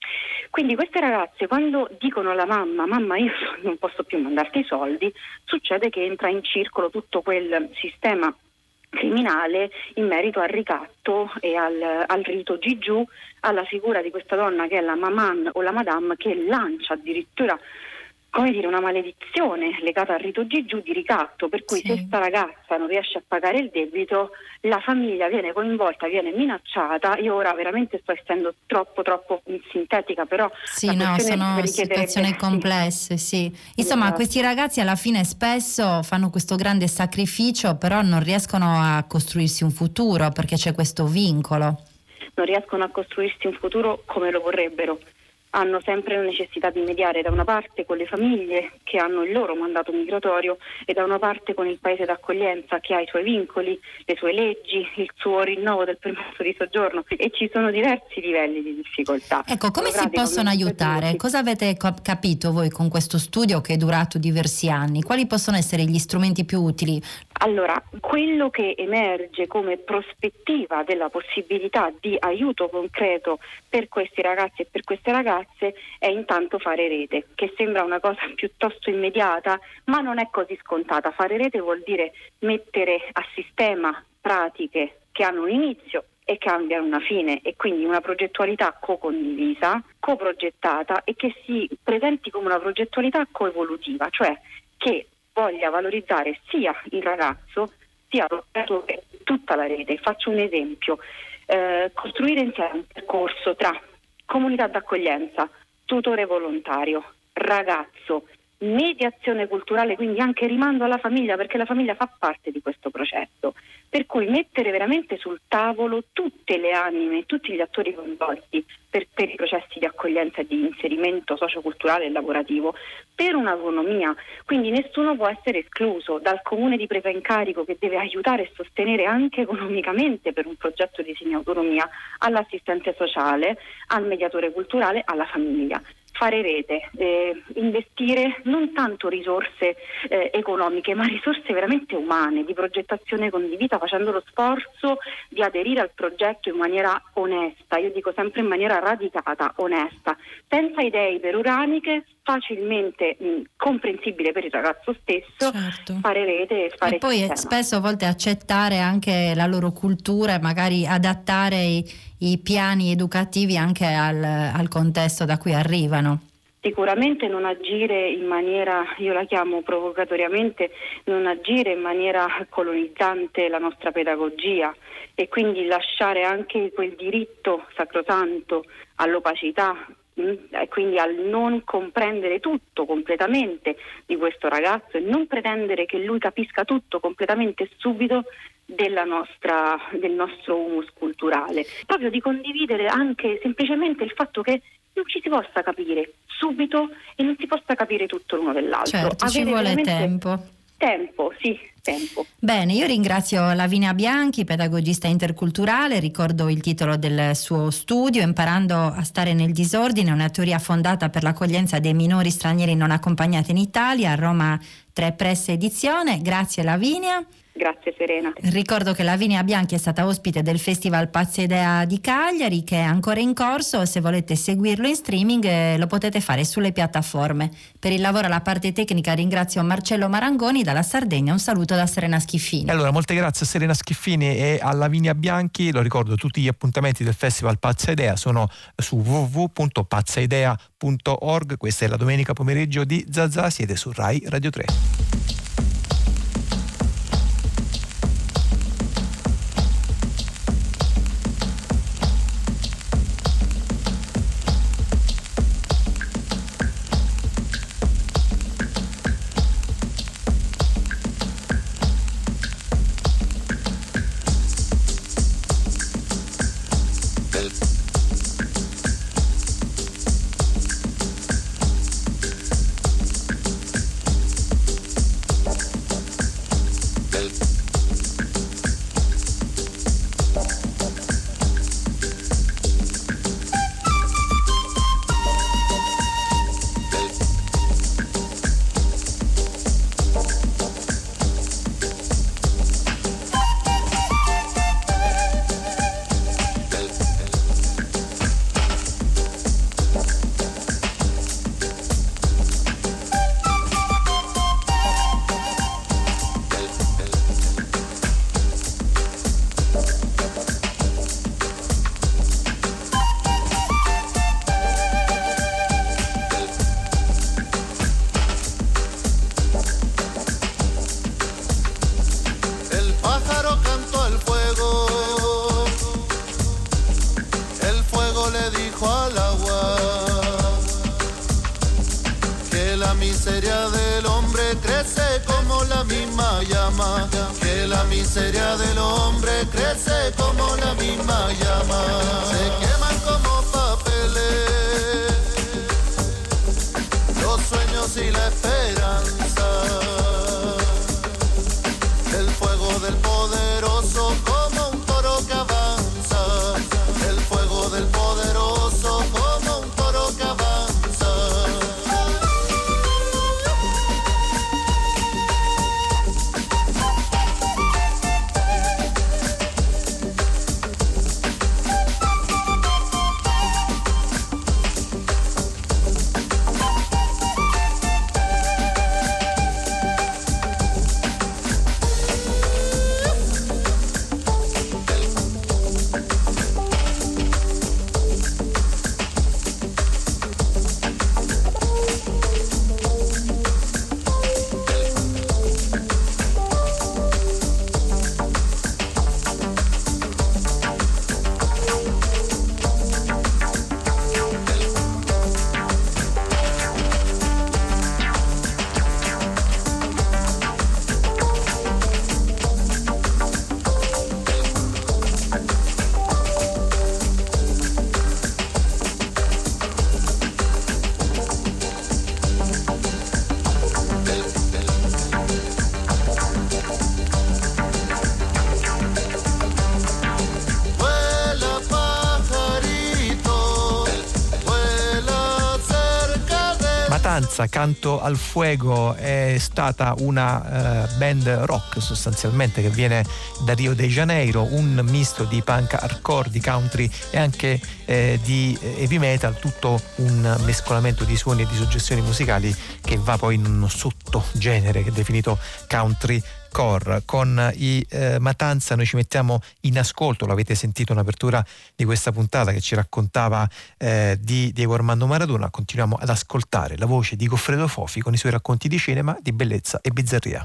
Quindi queste ragazze quando dicono alla mamma mamma io [LAUGHS] non posso più mandarti i soldi, succede che entra in circolo tutto quel sistema criminale in merito al ricatto e al, al rito Gigiù, alla figura di questa donna che è la maman o la madame che lancia addirittura come dire, una maledizione legata al rito Gigiù di ricatto, per cui sì. se questa ragazza non riesce a pagare il debito, la famiglia viene coinvolta, viene minacciata. Io ora veramente sto essendo troppo, troppo sintetica, però... Sì, no, sono situazioni complesse, sì. Insomma, esatto. questi ragazzi alla fine spesso fanno questo grande sacrificio, però non riescono a costruirsi un futuro perché c'è questo vincolo. Non riescono a costruirsi un futuro come lo vorrebbero hanno sempre la necessità di mediare da una parte con le famiglie che hanno il loro mandato migratorio e da una parte con il paese d'accoglienza che ha i suoi vincoli, le sue leggi, il suo rinnovo del permesso di soggiorno e ci sono diversi livelli di difficoltà. Ecco, come si possono aiutare? Cosa avete capito voi con questo studio che è durato diversi anni? Quali possono essere gli strumenti più utili? Allora, quello che emerge come prospettiva della possibilità di aiuto concreto per questi ragazzi e per queste ragazze è intanto fare rete, che sembra una cosa [LAUGHS] piuttosto immediata, ma non è così scontata. Fare rete vuol dire mettere a sistema pratiche che hanno un inizio e che abbiano una fine e quindi una progettualità co-condivisa, co-progettata e che si presenti come una progettualità coevolutiva, cioè che voglia valorizzare sia il ragazzo sia tutta la rete. Faccio un esempio, eh, costruire insieme un percorso tra comunità d'accoglienza, tutore volontario, ragazzo, mediazione culturale, quindi anche rimando alla famiglia, perché la famiglia fa parte di questo processo. Per cui mettere veramente sul tavolo tutte le anime, tutti gli attori coinvolti per, per i processi di accoglienza e di inserimento socioculturale e lavorativo, per un'autonomia. Quindi nessuno può essere escluso dal comune di presa in carico che deve aiutare e sostenere anche economicamente per un progetto di autonomia all'assistente sociale, al mediatore culturale, alla famiglia fare rete, eh, investire non tanto risorse eh, economiche, ma risorse veramente umane, di progettazione condivisa, facendo lo sforzo di aderire al progetto in maniera onesta, io dico sempre in maniera radicata, onesta, senza idee iperuraniche, facilmente mh, comprensibile per il ragazzo stesso, certo. fare rete e fare E poi sistema. spesso a volte accettare anche la loro cultura e magari adattare i, i piani educativi anche al, al contesto da cui arrivano. Sicuramente non agire in maniera, io la chiamo provocatoriamente, non agire in maniera colonizzante la nostra pedagogia e quindi lasciare anche quel diritto sacrosanto all'opacità e quindi al non comprendere tutto completamente di questo ragazzo e non pretendere che lui capisca tutto completamente subito nostra, del nostro humus culturale, proprio di condividere anche semplicemente il fatto che non ci si possa capire subito e non si possa capire tutto l'uno dell'altro. Certo, Avere ci vuole tempo. Tempo, sì, tempo. Bene, io ringrazio Lavinia Bianchi, pedagogista interculturale, ricordo il titolo del suo studio, Imparando a stare nel disordine, una teoria fondata per l'accoglienza dei minori stranieri non accompagnati in Italia, a Roma 3 Press Edizione. Grazie Lavinia. Grazie Serena. Ricordo che Lavinia Bianchi è stata ospite del Festival Pazza Idea di Cagliari che è ancora in corso, se volete seguirlo in streaming eh, lo potete fare sulle piattaforme. Per il lavoro alla parte tecnica ringrazio Marcello Marangoni dalla Sardegna, un saluto da Serena Schiffini. Allora, molte grazie a Serena Schiffini e a Lavinia Bianchi, lo ricordo tutti gli appuntamenti del Festival Pazza Idea sono su www.pazzaidea.org, questa è la domenica pomeriggio di Zazà, siete su Rai Radio 3. Matanza, Canto al Fuego è stata una uh, band rock sostanzialmente che viene da Rio de Janeiro, un misto di punk hardcore, di country e anche eh, di heavy metal, tutto un mescolamento di suoni e di suggestioni musicali che va poi in uno sottogenere che è definito country Core. Con i eh, Matanza noi ci mettiamo in ascolto, l'avete sentito in apertura di questa puntata che ci raccontava eh, di Diego Armando Maradona, continuiamo ad ascoltare la voce di Goffredo Fofi con i suoi racconti di cinema, di bellezza e bizzarria.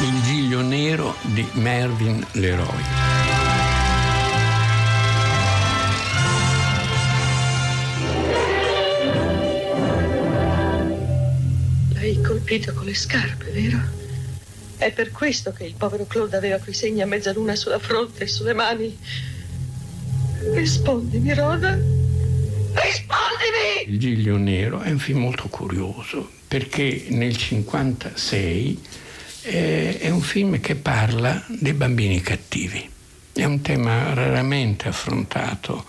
Il giglio nero di Mervyn Leroy. Colpito con le scarpe, vero? È per questo che il povero Claude aveva quei segni a mezzaluna sulla fronte e sulle mani. Rispondimi, Roda. Rispondimi! Il Giglio Nero è un film molto curioso perché nel 1956 eh, è un film che parla dei bambini cattivi. È un tema raramente affrontato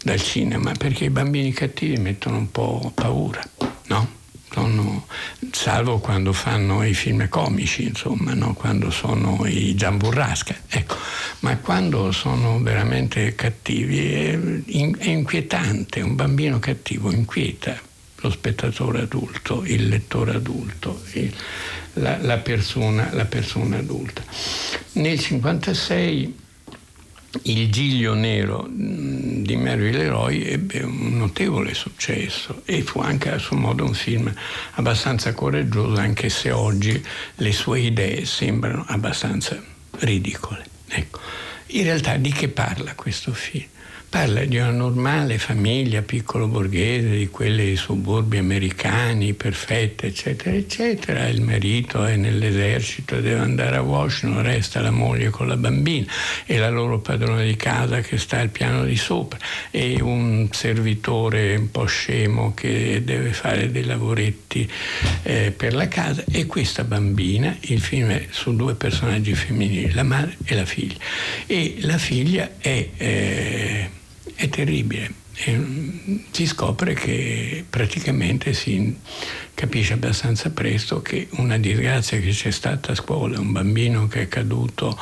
dal cinema perché i bambini cattivi mettono un po' paura, no? Sono, salvo quando fanno i film comici, insomma, no? quando sono i Giamburrasca, ecco. ma quando sono veramente cattivi è, è inquietante, un bambino cattivo inquieta lo spettatore adulto, il lettore adulto, il, la, la, persona, la persona adulta. Nel 1956 il Giglio Nero mm, di Mary Leroy ebbe un notevole successo e fu anche a suo modo un film abbastanza coraggioso, anche se oggi le sue idee sembrano abbastanza ridicole. Ecco. In realtà di che parla questo film? Parla di una normale famiglia piccolo borghese, di quelle sobborghi americani, perfette, eccetera, eccetera. Il marito è nell'esercito, deve andare a Washington, resta la moglie con la bambina e la loro padrona di casa che sta al piano di sopra e un servitore un po' scemo che deve fare dei lavoretti eh, per la casa e questa bambina, il film è su due personaggi femminili, la madre e la figlia. E la figlia è... Eh, è terribile. E mm, si scopre che praticamente si capisce abbastanza presto che una disgrazia che c'è stata a scuola, un bambino che è caduto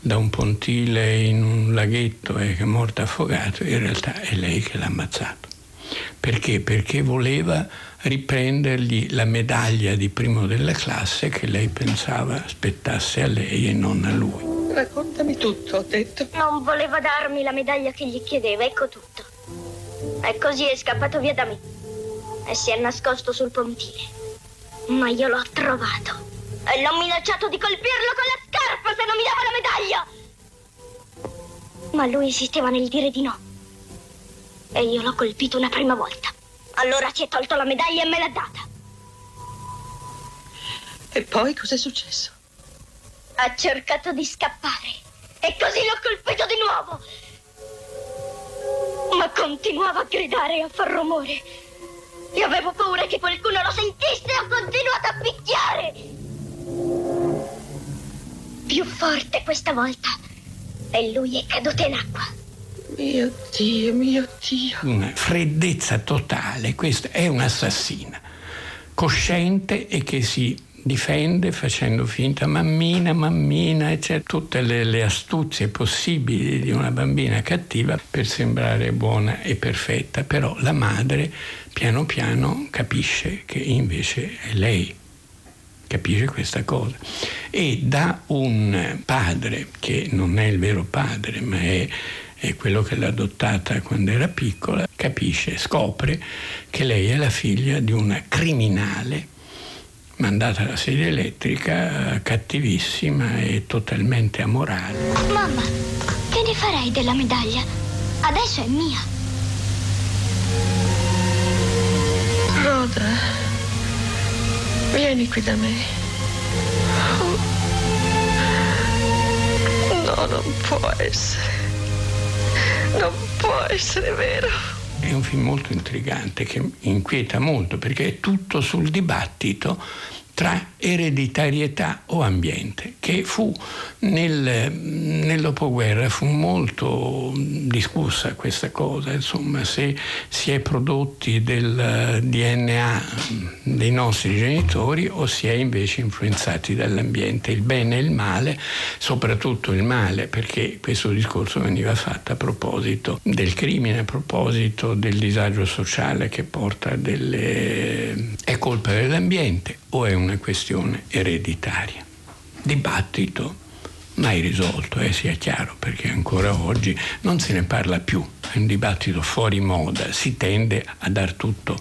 da un pontile in un laghetto e che è morto affogato, in realtà è lei che l'ha ammazzato. Perché? Perché voleva riprendergli la medaglia di primo della classe che lei pensava spettasse a lei e non a lui. Raccontami tutto, ho detto. Non voleva darmi la medaglia che gli chiedeva, ecco tutto. E così è scappato via da me. E si è nascosto sul pontile. Ma io l'ho trovato. E l'ho minacciato di colpirlo con la scarpa se non mi dava la medaglia. Ma lui insisteva nel dire di no. E io l'ho colpito una prima volta. Allora si è tolto la medaglia e me l'ha data. E poi cos'è successo? Ha cercato di scappare e così l'ho colpito di nuovo. Ma continuava a gridare e a far rumore. Io avevo paura che qualcuno lo sentisse e ho continuato a picchiare. Più forte questa volta. E lui è caduto in acqua. Mio Dio, mio Dio. Una freddezza totale. Questa è un'assassina. Cosciente e che si difende facendo finta mammina, mammina, e c'è tutte le, le, astuzie possibili di una bambina cattiva per sembrare buona e perfetta, però la madre piano piano capisce che invece è lei capisce questa cosa. E da un padre che non è il vero padre ma è, è quello che l'ha adottata quando era piccola capisce, scopre che lei è la figlia di una criminale mandata alla sedia elettrica, cattivissima e totalmente amorale. Mamma, che ne farei della medaglia? Adesso è mia. Roda, vieni qui da me. No, non può essere. Non può essere vero. È un film molto intrigante che inquieta molto perché è tutto sul dibattito tra ereditarietà o ambiente, che fu nel, dopoguerra fu molto discussa questa cosa, insomma, se si è prodotti del DNA dei nostri genitori o si è invece influenzati dall'ambiente, il bene e il male, soprattutto il male, perché questo discorso veniva fatto a proposito del crimine, a proposito del disagio sociale che porta delle... è colpa dell'ambiente o è una questione ereditaria. Dibattito mai risolto, eh, sia chiaro, perché ancora oggi non se ne parla più, è un dibattito fuori moda, si tende a dar tutto,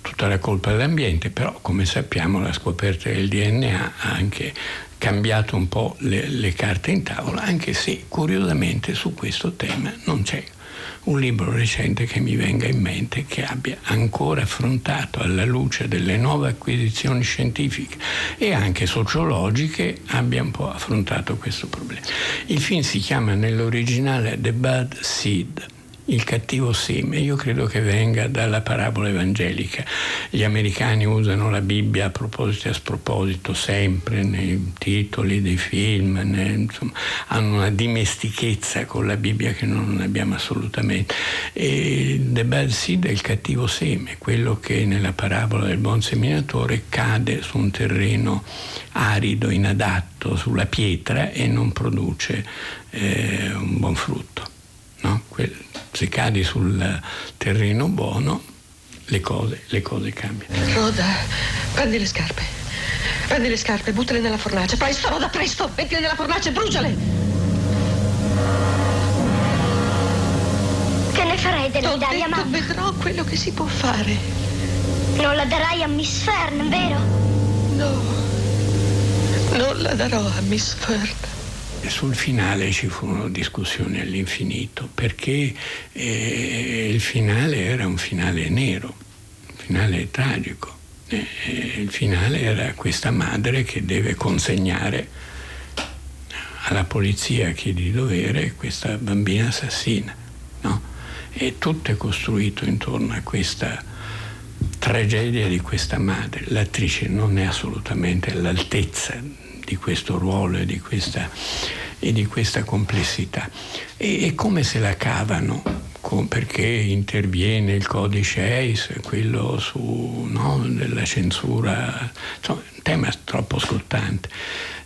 tutta la colpa all'ambiente, però come sappiamo la scoperta del DNA ha anche cambiato un po' le, le carte in tavola, anche se curiosamente su questo tema non c'è un libro recente che mi venga in mente che abbia ancora affrontato alla luce delle nuove acquisizioni scientifiche e anche sociologiche abbia un po' affrontato questo problema. Il film si chiama nell'originale The Bad Seed il cattivo seme, io credo che venga dalla parabola evangelica. Gli americani usano la Bibbia a proposito e a sproposito sempre nei titoli dei film, ne, insomma, hanno una dimestichezza con la Bibbia che non abbiamo assolutamente. E The Bad Seed è il cattivo seme, quello che nella parabola del buon seminatore cade su un terreno arido, inadatto, sulla pietra e non produce eh, un buon frutto. No? se cadi sul terreno buono, le cose, le cose cambiano. Roda, prendi le scarpe. Prendi le scarpe, buttale nella fornace. Presto, Roda, presto! Mettile nella fornace e bruciale! Che ne farei della medaglia, mamma? Vedrò quello che si può fare. Non la darai a Miss Fern, vero? No, non la darò a Miss Fern sul finale ci furono discussioni all'infinito perché eh, il finale era un finale nero, un finale tragico. Eh, il finale era questa madre che deve consegnare alla polizia che di dovere questa bambina assassina. No? E tutto è costruito intorno a questa tragedia di questa madre. L'attrice non è assolutamente all'altezza di questo ruolo e di questa, e di questa complessità. E, e, come se la cavano? Con, perché interviene il codice EIS, quello su, no, censura, insomma, un tema troppo scottante.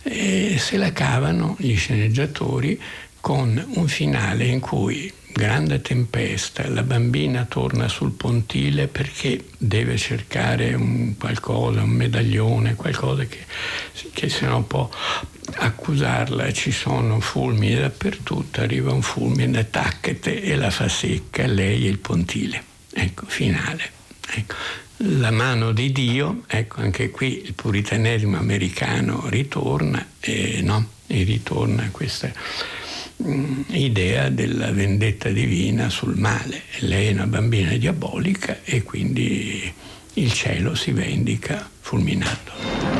E se la cavano gli sceneggiatori con un finale in cui grande tempesta, la bambina torna sul pontile perché deve cercare un qualcosa, un medaglione, qualcosa che, che se no può accusarla, ci sono fulmini dappertutto, arriva un fulmine, tacchete e la fa secca, lei e il pontile. Ecco, finale. Ecco. La mano di Dio, ecco anche qui il puritanesimo americano ritorna e, no, e ritorna questa idea della vendetta divina sul male. Lei è una bambina diabolica e quindi il cielo si vendica fulminato.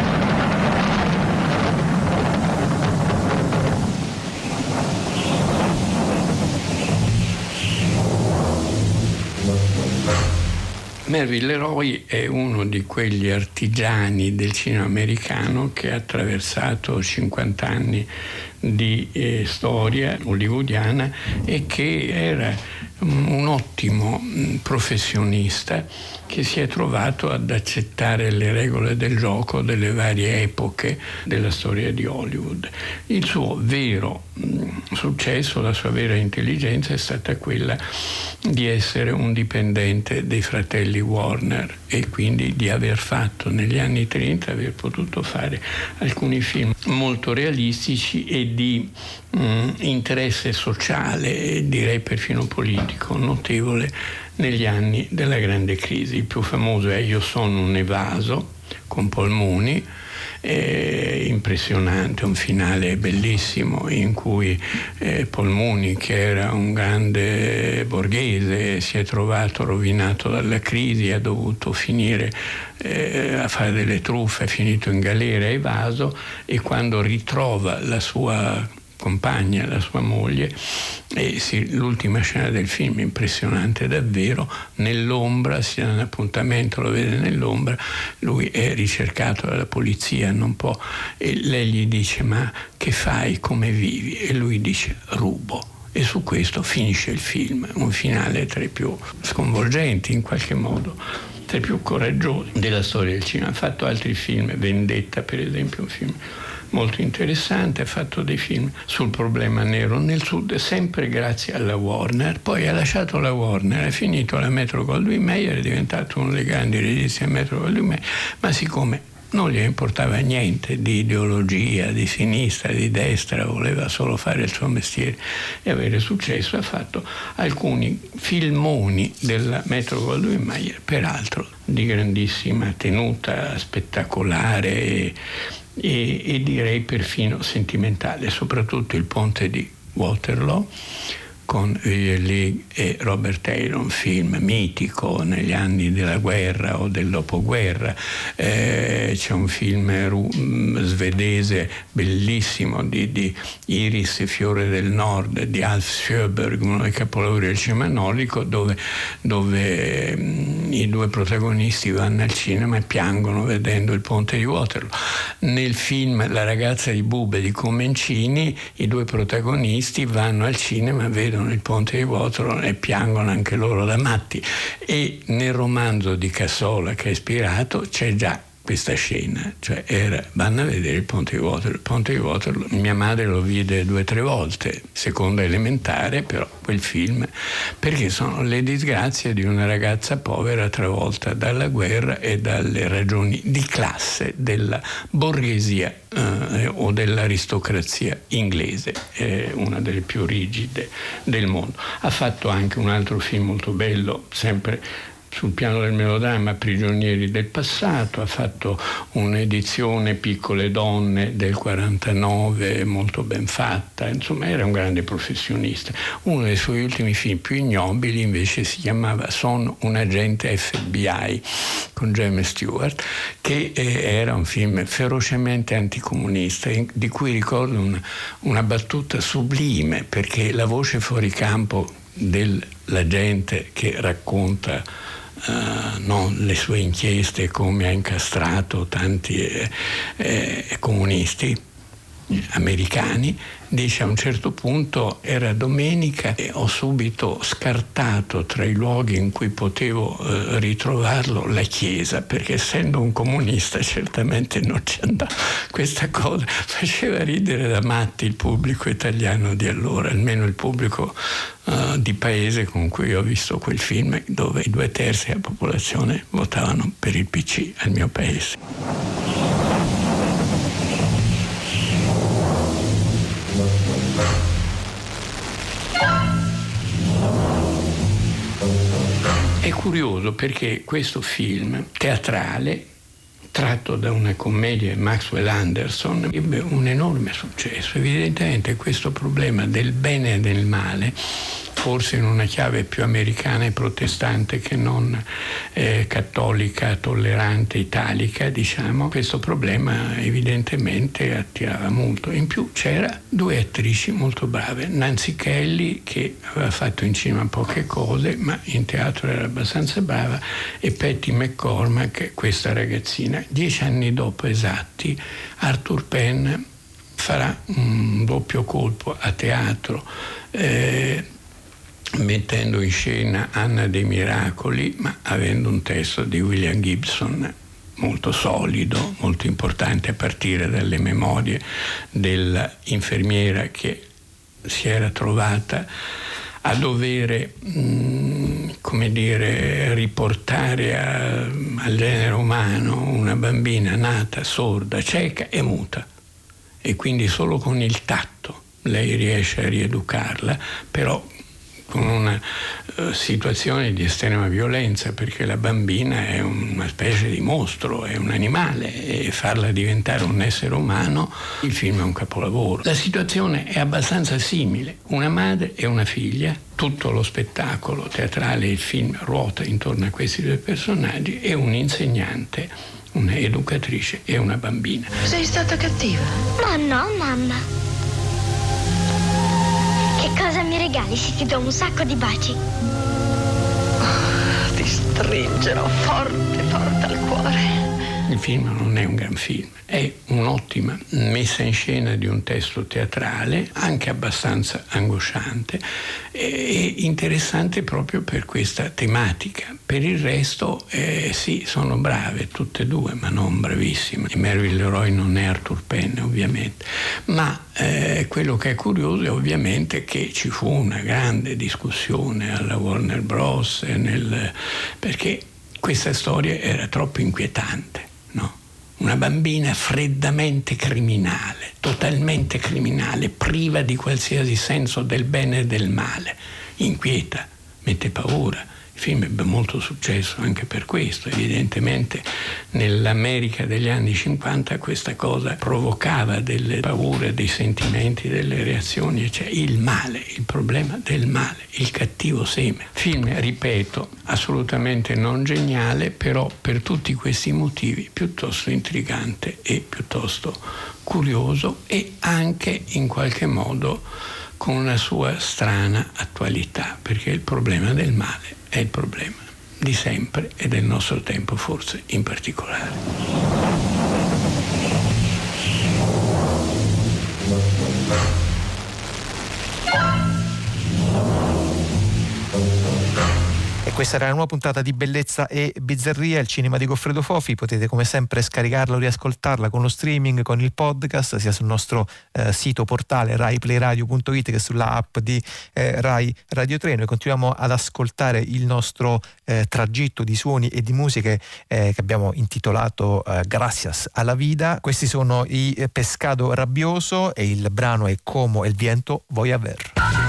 Melville Leroy è uno di quegli artigiani del cinema americano che ha attraversato 50 anni di eh, storia hollywoodiana e che era un ottimo mm, professionista che si è trovato ad accettare le regole del gioco delle varie epoche della storia di Hollywood. Il suo vero mm, successo, la sua vera intelligenza è stata quella di essere un dipendente dei fratelli Warner e quindi di aver fatto negli anni 30, aver potuto fare alcuni film molto realistici e di mh, mm, interesse sociale, direi perfino politico, notevole negli anni della grande crisi. Il più famoso è Io sono un evaso con polmoni eh, impressionante, un finale bellissimo in cui eh, Polmuni, che era un grande borghese, si è trovato rovinato dalla crisi, ha dovuto finire eh, a fare delle truffe, è finito in galera, evaso e quando ritrova la sua compagna, la sua moglie, e sì, l'ultima scena del film, impressionante davvero, nell'ombra, si ha un appuntamento, lo vede nell'ombra, lui è ricercato dalla polizia, non può, e lei gli dice ma che fai, come vivi? E lui dice rubo. E su questo finisce il film, un finale tra i più sconvolgenti in qualche modo tra i più coraggiosi della storia del cinema. Ha fatto altri film, Vendetta per esempio, un film molto interessante, ha fatto dei film sul problema nero nel sud, sempre grazie alla Warner, poi ha lasciato la Warner, ha finito la Metro Goldwyn Mayer, è diventato uno dei grandi registi a Metro Goldwyn Mayer, ma siccome non gli importava niente di ideologia, di sinistra, di destra, voleva solo fare il suo mestiere e avere successo, ha fatto alcuni filmoni della Metro Goldwyn Mayer, peraltro di grandissima tenuta, spettacolare e, e, direi perfino sentimentale, soprattutto il ponte di Waterloo con League e Robert Taylor, un film mitico negli anni della guerra o del dopoguerra. Eh, c'è un film ru- mm, svedese bellissimo di, di, Iris Fiore del Nord di Alf Sjöberg, uno dei capolavori del cinema nordico, dove, dove mh, mm, i due protagonisti vanno al cinema e piangono vedendo il ponte di Waterloo. Nel film La ragazza di Bube di Comencini i due protagonisti vanno al cinema e vedono vedono il ponte di Waterloo e piangono anche loro da matti. E nel romanzo di Cassola che è ispirato c'è già questa scena, cioè era, vanno a vedere il ponte di Waterloo. Il ponte di Waterloo, mia madre lo vide due o tre volte, seconda elementare, però quel film, perché sono le disgrazie di una ragazza povera travolta dalla guerra e dalle ragioni di classe della borghesia eh, o dell'aristocrazia inglese, è una delle più rigide del mondo. Ha fatto anche un altro film molto bello, sempre sul piano del melodramma Prigionieri del passato, ha fatto un'edizione Piccole donne del 49 molto ben fatta, insomma era un grande professionista. Uno dei suoi ultimi film più ignobili invece si chiamava Sono un agente FBI con James Stewart, che eh, era un film ferocemente anticomunista, di cui ricordo una, una battuta sublime perché la voce fuori campo dell'agente che racconta Uh, no, le sue inchieste come ha incastrato tanti eh, eh, comunisti americani, dice a un certo punto era domenica e ho subito scartato tra i luoghi in cui potevo eh, ritrovarlo la chiesa, perché essendo un comunista certamente non ci andava. Questa cosa faceva ridere da matti il pubblico italiano di allora, almeno il pubblico uh, di paese con cui ho visto quel film, dove i due terzi della popolazione votavano per il PC al mio paese. È curioso perché questo film teatrale, tratto da una commedia di Maxwell Anderson, ebbe un enorme successo. Evidentemente questo problema del bene e del male forse in una chiave più americana e protestante che non eh, cattolica, tollerante, italica, diciamo, questo problema evidentemente attirava molto. In più c'era due attrici molto brave, Nancy Kelly che aveva fatto in cinema poche cose, ma in teatro era abbastanza brava, e Patty McCormack, questa ragazzina. Dieci anni dopo esatti, Arthur Penn farà un doppio colpo a teatro. Eh, mettendo in scena Anna dei Miracoli, ma avendo un testo di William Gibson molto solido, molto importante a partire dalle memorie dell'infermiera che si era trovata a dover mm, come dire, riportare a, al genere umano una bambina nata sorda, cieca e muta. E quindi solo con il tatto lei riesce a rieducarla, però con una uh, situazione di estrema violenza perché la bambina è una specie di mostro, è un animale e farla diventare un essere umano, il film è un capolavoro. La situazione è abbastanza simile, una madre e una figlia, tutto lo spettacolo teatrale e il film ruota intorno a questi due personaggi e un insegnante, una educatrice e una bambina. Sei stata cattiva? Ma no, mamma. Regali se ti do un sacco di baci? Ti stringerò forte, forte al cuore. Il film non è un gran film, è un'ottima messa in scena di un testo teatrale, anche abbastanza angosciante e interessante proprio per questa tematica. Per il resto, eh, sì, sono brave tutte e due, ma non bravissime. Mervyn Leroy non è Arthur Penn, ovviamente. Ma eh, quello che è curioso è ovviamente che ci fu una grande discussione alla Warner Bros. Nel, perché questa storia era troppo inquietante una bambina freddamente criminale, totalmente criminale, priva di qualsiasi senso del bene e del male, inquieta, mette paura il film ebbe molto successo anche per questo, evidentemente nell'America degli anni 50 questa cosa provocava delle paure, dei sentimenti, delle reazioni, cioè il male, il problema del male, il cattivo seme. Film, ripeto, assolutamente non geniale, però per tutti questi motivi piuttosto intrigante e piuttosto curioso e anche in qualche modo con una sua strana attualità, perché il problema del male è il problema di sempre e del nostro tempo forse in particolare. Questa era la nuova puntata di Bellezza e Bizzarria, il cinema di Goffredo Fofi. Potete come sempre scaricarla o riascoltarla con lo streaming, con il podcast, sia sul nostro eh, sito portale raiplayradio.it che sulla app di eh, Rai Radio 3. Noi continuiamo ad ascoltare il nostro eh, tragitto di suoni e di musiche eh, che abbiamo intitolato eh, Gracias alla vida. Questi sono i Pescado Rabbioso e il brano è Como el viento voy a ver.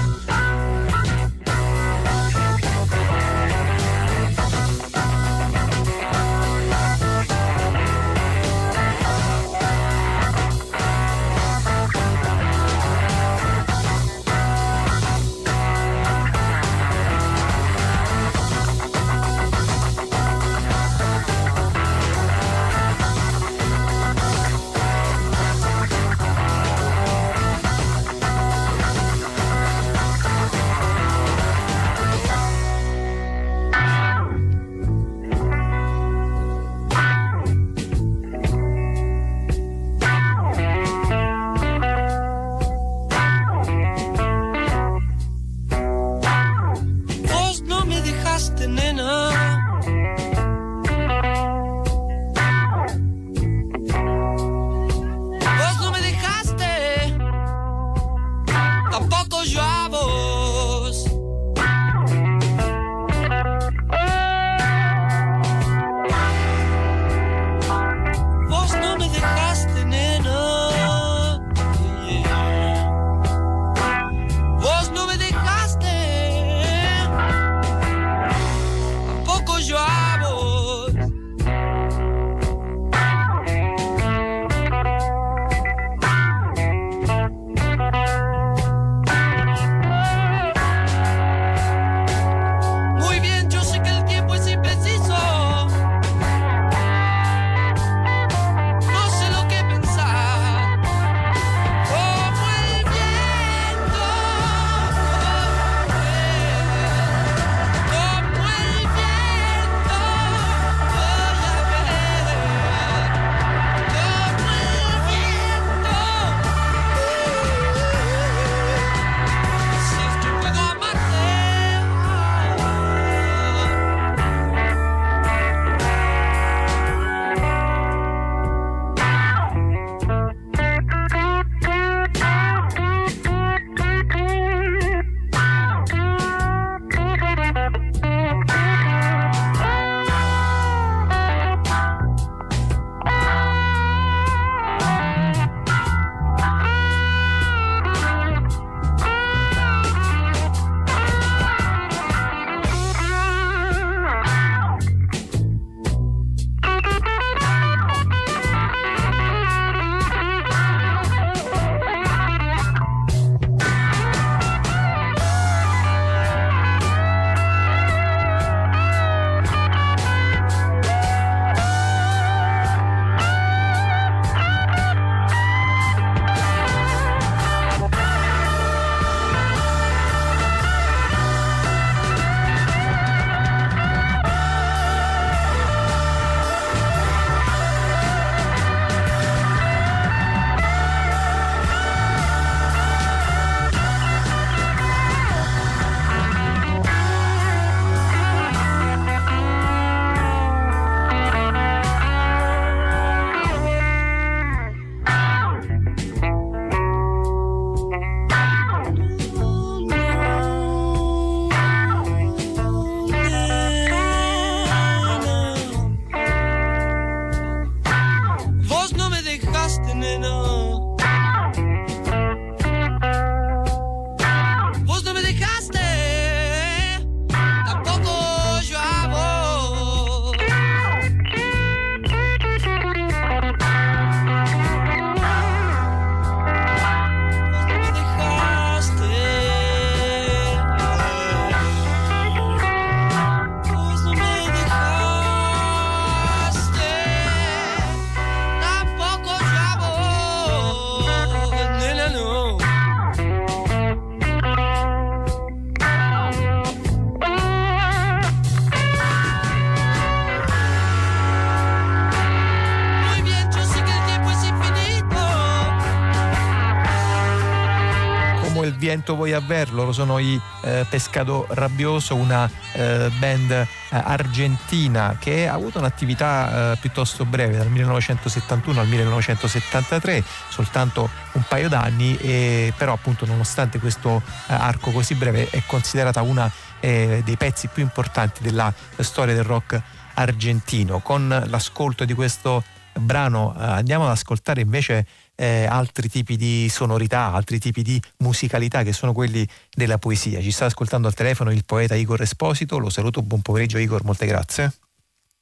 Viento Voi Aver, loro sono i eh, Pescado Rabbioso, una eh, band eh, argentina che ha avuto un'attività eh, piuttosto breve, dal 1971 al 1973, soltanto un paio d'anni, e, però appunto nonostante questo eh, arco così breve è considerata una dei pezzi più importanti della storia del rock argentino. Con l'ascolto di questo brano andiamo ad ascoltare invece eh, altri tipi di sonorità, altri tipi di musicalità che sono quelli della poesia. Ci sta ascoltando al telefono il poeta Igor Esposito, lo saluto, buon pomeriggio Igor, molte grazie.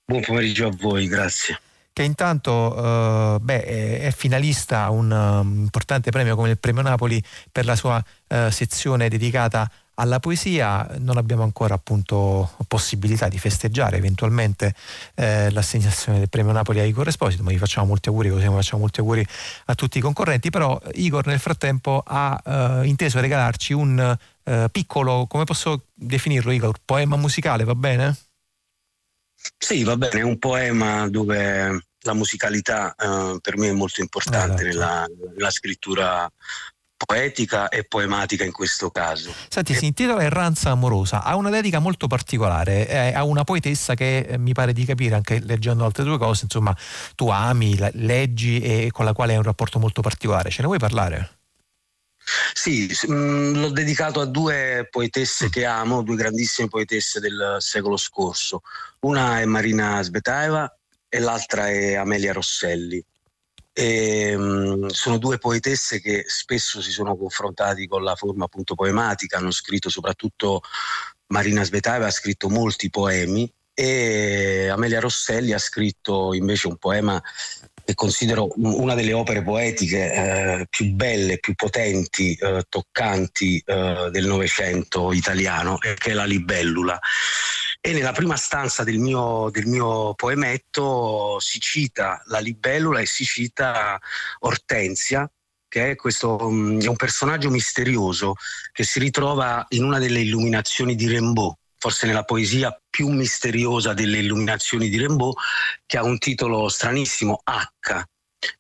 Buon pomeriggio a voi, grazie che intanto eh, beh, è finalista a un um, importante premio come il Premio Napoli per la sua uh, sezione dedicata alla poesia non abbiamo ancora appunto possibilità di festeggiare eventualmente eh, l'assegnazione del premio Napoli a Igor Esposito, ma gli facciamo molti auguri, così come facciamo molti auguri a tutti i concorrenti, però Igor nel frattempo ha eh, inteso regalarci un eh, piccolo, come posso definirlo Igor, poema musicale, va bene? Sì, va bene, è un poema dove la musicalità eh, per me è molto importante esatto. nella, nella scrittura poetica e poematica in questo caso. Senti, si intitola Erranza amorosa, ha una dedica molto particolare, eh, ha una poetessa che eh, mi pare di capire anche leggendo altre due cose, insomma, tu ami, la, leggi e con la quale hai un rapporto molto particolare. Ce ne vuoi parlare? Sì, mh, mm, l'ho dedicato a due poetesse che amo, due grandissime poetesse del secolo scorso. Una è Marina Svetaeva e l'altra è Amelia Rosselli. E, um, sono due poetesse che spesso si sono confrontati con la forma appunto poematica, hanno scritto soprattutto Marina Svetaeva ha scritto molti poemi e Amelia Rosselli ha scritto invece un poema che considero una delle opere poetiche eh, più belle, più potenti, eh, toccanti eh, del Novecento italiano, che è la Libellula e nella prima stanza del mio, del mio poemetto si cita la libellula e si cita Ortensia, che è, questo, mm, è un personaggio misterioso che si ritrova in una delle illuminazioni di Rimbaud, forse nella poesia più misteriosa delle illuminazioni di Rimbaud, che ha un titolo stranissimo, H.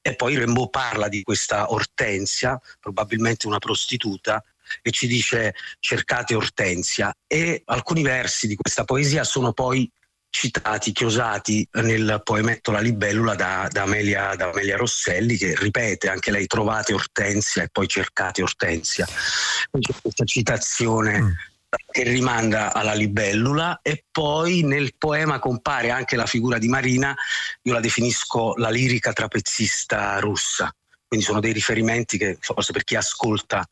E poi Rimbaud parla di questa Ortensia, probabilmente una prostituta, e ci dice cercate Ortensia e alcuni versi di questa poesia sono poi citati, chiosati nel poemetto La libellula da, da, Amelia, da, Amelia, Rosselli che ripete anche lei trovate Ortensia e poi cercate Ortensia. Quindi c'è questa citazione mm. che rimanda alla libellula e poi nel poema compare anche la figura di Marina, io la definisco la lirica trapezzista russa quindi sono dei riferimenti che forse per chi ascolta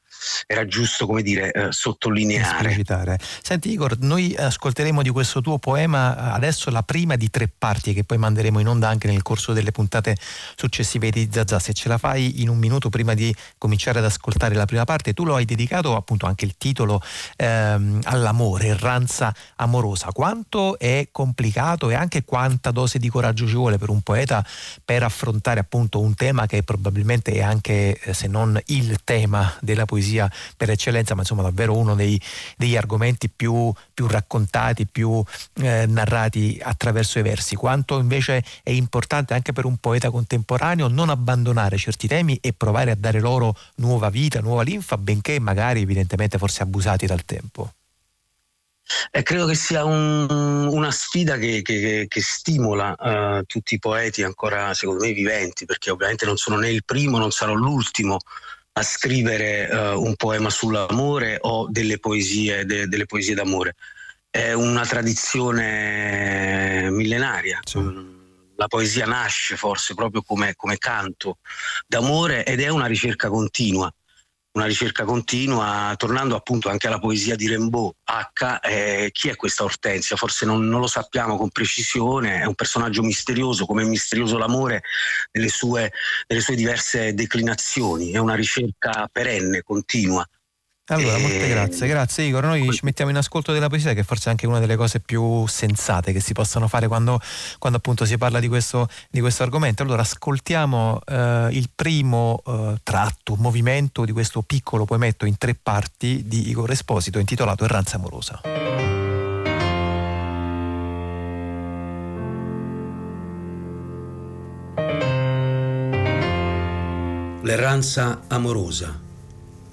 era giusto come dire eh, sottolineare. Esplicitare. Senti Igor, noi ascolteremo di questo tuo poema eh, adesso la prima di tre parti che poi manderemo in onda anche nel corso delle puntate successive di Zazà. Se ce la fai in un minuto prima di cominciare ad ascoltare la prima parte, tu lo hai dedicato appunto anche il titolo ehm, all'amore, erranza amorosa. Quanto è complicato e anche quanta dose di coraggio ci vuole per un poeta per affrontare appunto un tema che probabilmente è anche, eh, se non il tema della poesia per eccellenza, ma insomma davvero uno dei, degli argomenti più, più raccontati, più eh, narrati attraverso i versi. Quanto invece è importante anche per un poeta contemporaneo non abbandonare certi temi e provare a dare loro nuova vita, nuova linfa, benché magari evidentemente forse abusati dal tempo. Eh, credo che sia un, una sfida che, che, che stimola uh, tutti i poeti ancora, secondo me, viventi, perché ovviamente non sono né il primo, non sarò l'ultimo a scrivere uh, un poema sull'amore o delle poesie, de, delle poesie d'amore. È una tradizione millenaria. Sì. La poesia nasce forse proprio come, come canto d'amore ed è una ricerca continua una ricerca continua, tornando appunto anche alla poesia di Rimbaud, H, eh, chi è questa Ortensia? Forse non, non, lo sappiamo con precisione, è un personaggio misterioso, come è misterioso l'amore nelle sue, nelle sue diverse declinazioni, è una ricerca perenne, continua. Allora, molte grazie, grazie Igor. Noi ci mettiamo in ascolto della poesia, che forse è anche una delle cose più sensate che si possono fare quando, quando appunto si parla di questo, di questo argomento. Allora, ascoltiamo eh, il primo eh, tratto, movimento di questo piccolo poemetto in tre parti di Igor Esposito, intitolato Erranza amorosa. L'erranza amorosa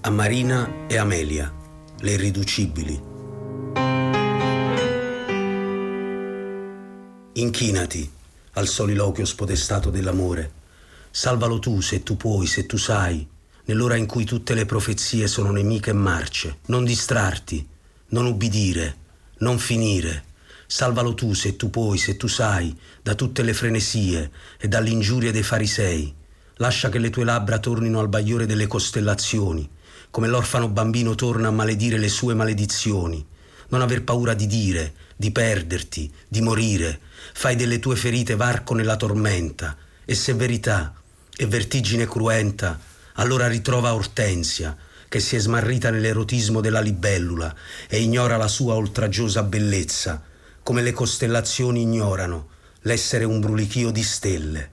a Marina e Amelia, le irriducibili. Inchinati al soliloquio spodestato dell'amore. Salvalo tu se tu puoi, se tu sai, nell'ora in cui tutte le profezie sono nemiche e marce. Non distrarti, non ubbidire, non finire. Salvalo tu se tu puoi, se tu sai, da tutte le frenesie e dalle ingiurie dei farisei. Lascia che le tue labbra tornino al bagliore delle costellazioni, come l'orfano bambino torna a maledire le sue maledizioni. Non aver paura di dire, di perderti, di morire. Fai delle tue ferite varco nella tormenta. E se verità e vertigine cruenta, allora ritrova Ortensia, che si è smarrita nell'erotismo della libellula e ignora la sua oltraggiosa bellezza, come le costellazioni ignorano l'essere un brulichio di stelle.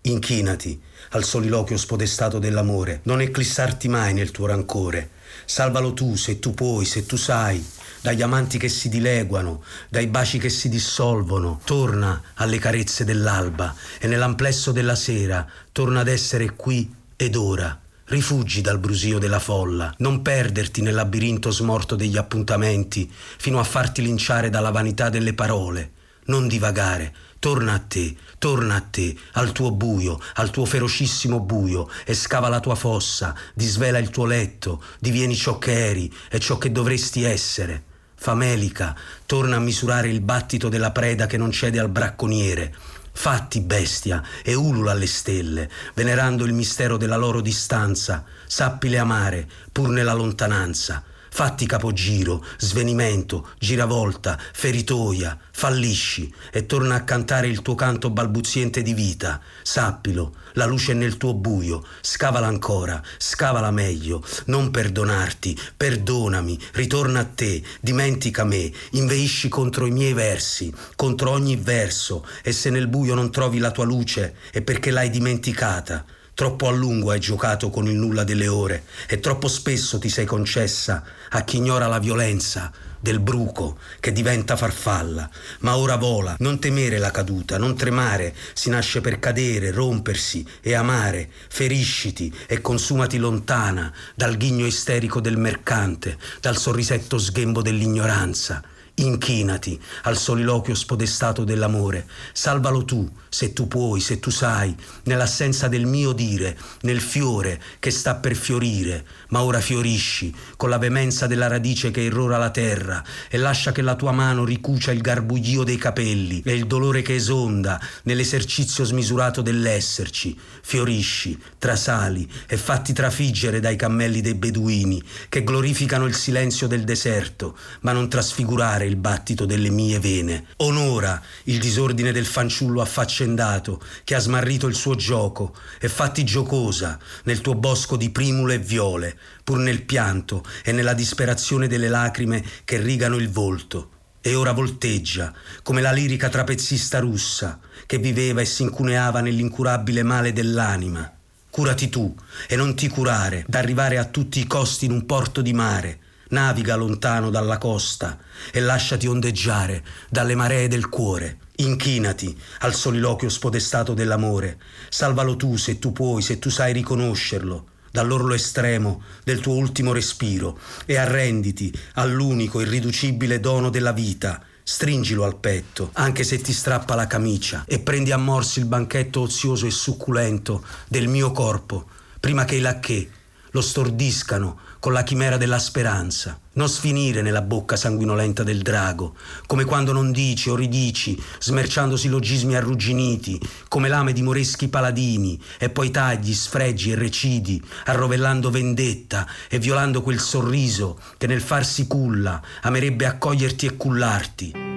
Inchinati al soliloquio spodestato dell'amore, non eclissarti mai nel tuo rancore. Salvalo tu se tu puoi, se tu sai, dagli amanti che si dileguano, dai baci che si dissolvono. Torna alle carezze dell'alba e nell'amplesso della sera torna ad essere qui ed ora. Rifugi dal brusio della folla, non perderti nel labirinto smorto degli appuntamenti fino a farti linciare dalla vanità delle parole. Non divagare, torna a te, torna a te, al tuo buio, al tuo ferocissimo buio, e scava la tua fossa, disvela il tuo letto, divieni ciò che eri e ciò che dovresti essere. Famelica, torna a misurare il battito della preda che non cede al bracconiere. Fatti bestia e ulula alle stelle, venerando il mistero della loro distanza, sappile amare, pur nella lontananza. Fatti capogiro, svenimento, giravolta, feritoia, fallisci e torna a cantare il tuo canto balbuziente di vita. Sappilo, la luce è nel tuo buio, scavala ancora, scavala meglio, non perdonarti, perdonami, ritorna a te, dimentica me, inveisci contro i miei versi, contro ogni verso, e se nel buio non trovi la tua luce è perché l'hai dimenticata. Troppo a lungo hai giocato con il nulla delle ore e troppo spesso ti sei concessa a chi ignora la violenza del bruco che diventa farfalla. Ma ora vola, non temere la caduta, non tremare, si nasce per cadere, rompersi e amare. Ferisciti e consumati lontana dal ghigno isterico del mercante, dal sorrisetto sghembo dell'ignoranza. Inchinati al soliloquio spodestato dell'amore. Salvalo tu, se tu puoi, se tu sai, nell'assenza del mio dire, nel fiore che sta per fiorire. Ma ora fiorisci con la veemenza della radice che irrora la terra e lascia che la tua mano ricucia il garbuglio dei capelli e il dolore che esonda nell'esercizio smisurato dell'esserci. Fiorisci, trasali e fatti trafiggere dai cammelli dei beduini che glorificano il silenzio del deserto, ma non trasfigurare il battito delle mie vene. Onora il disordine del fanciullo affaccendato che ha smarrito il suo gioco e fatti giocosa nel tuo bosco di primule e viole, pur nel pianto e nella disperazione delle lacrime che rigano il volto. E ora volteggia, come la lirica trapezzista russa, che viveva e si incuneava nell'incurabile male dell'anima. Curati tu e non ti curare, d'arrivare a tutti i costi in un porto di mare, naviga lontano dalla costa e lasciati ondeggiare dalle maree del cuore. Inchinati al soliloquio spodestato dell'amore. Salvalo tu se tu puoi, se tu sai riconoscerlo dall'orlo estremo del tuo ultimo respiro e arrenditi all'unico irriducibile dono della vita. Stringilo al petto, anche se ti strappa la camicia, e prendi a morsi il banchetto ozioso e succulento del mio corpo, prima che i lacchè lo stordiscano con la chimera della speranza. Non sfinire nella bocca sanguinolenta del drago, come quando non dici o ridici, smerciando sillogismi arrugginiti, come lame di moreschi paladini, e poi tagli, sfregi e recidi, arrovellando vendetta e violando quel sorriso che nel farsi culla amerebbe accoglierti e cullarti.